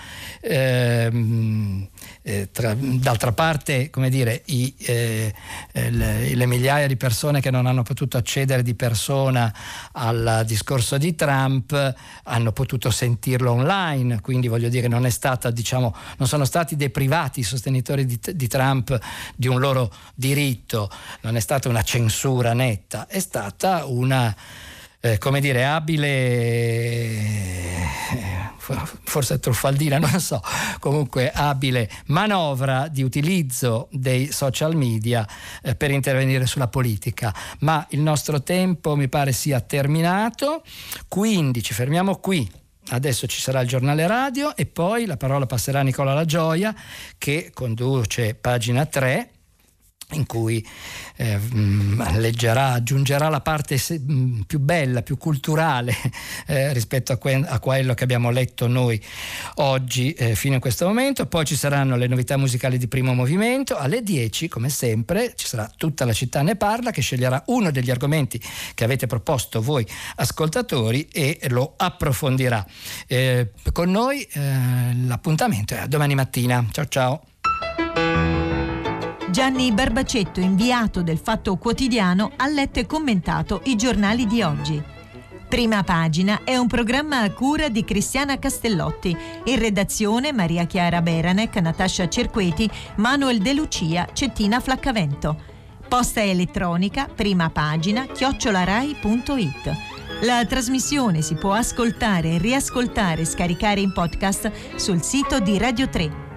Speaker 2: Ehm, eh, tra, d'altra parte, come dire, i, eh, eh, le, le, migliaia di persone che non hanno potuto accedere di persona al discorso di Trump hanno potuto sentirlo online, quindi voglio dire non è stata, diciamo, non sono stati deprivati i sostenitori di, di Trump di un loro diritto, non è stata una censura netta, è stata una eh, come dire, abile, forse truffaldina, non so, comunque abile manovra di utilizzo dei social media eh, per intervenire sulla politica. Ma il nostro tempo mi pare sia terminato, quindi ci fermiamo qui. Adesso ci sarà il giornale radio e poi la parola passerà a Nicola La Gioia che conduce pagina 3 in cui eh, mm, leggerà, aggiungerà la parte mm, più bella, più culturale eh, rispetto a, que- a, quello che abbiamo letto noi oggi eh, fino a questo momento. Poi ci saranno le novità musicali di primo movimento. Alle 10, come sempre, ci sarà tutta la città ne parla che sceglierà uno degli argomenti che avete proposto voi ascoltatori e lo approfondirà. Eh, con noi eh, l'appuntamento è a domani mattina. Ciao ciao.
Speaker 1: Gianni Barbacetto, inviato del Fatto Quotidiano, ha letto e commentato i giornali di oggi. Prima pagina è un programma a cura di Cristiana Castellotti. In redazione Maria Chiara Beranec, Natascia Cerqueti, Manuel De Lucia, Cettina Flaccavento. Posta elettronica, prima pagina, chiocciolarai.it. La trasmissione si può ascoltare, riascoltare e scaricare in podcast sul sito di Radio 3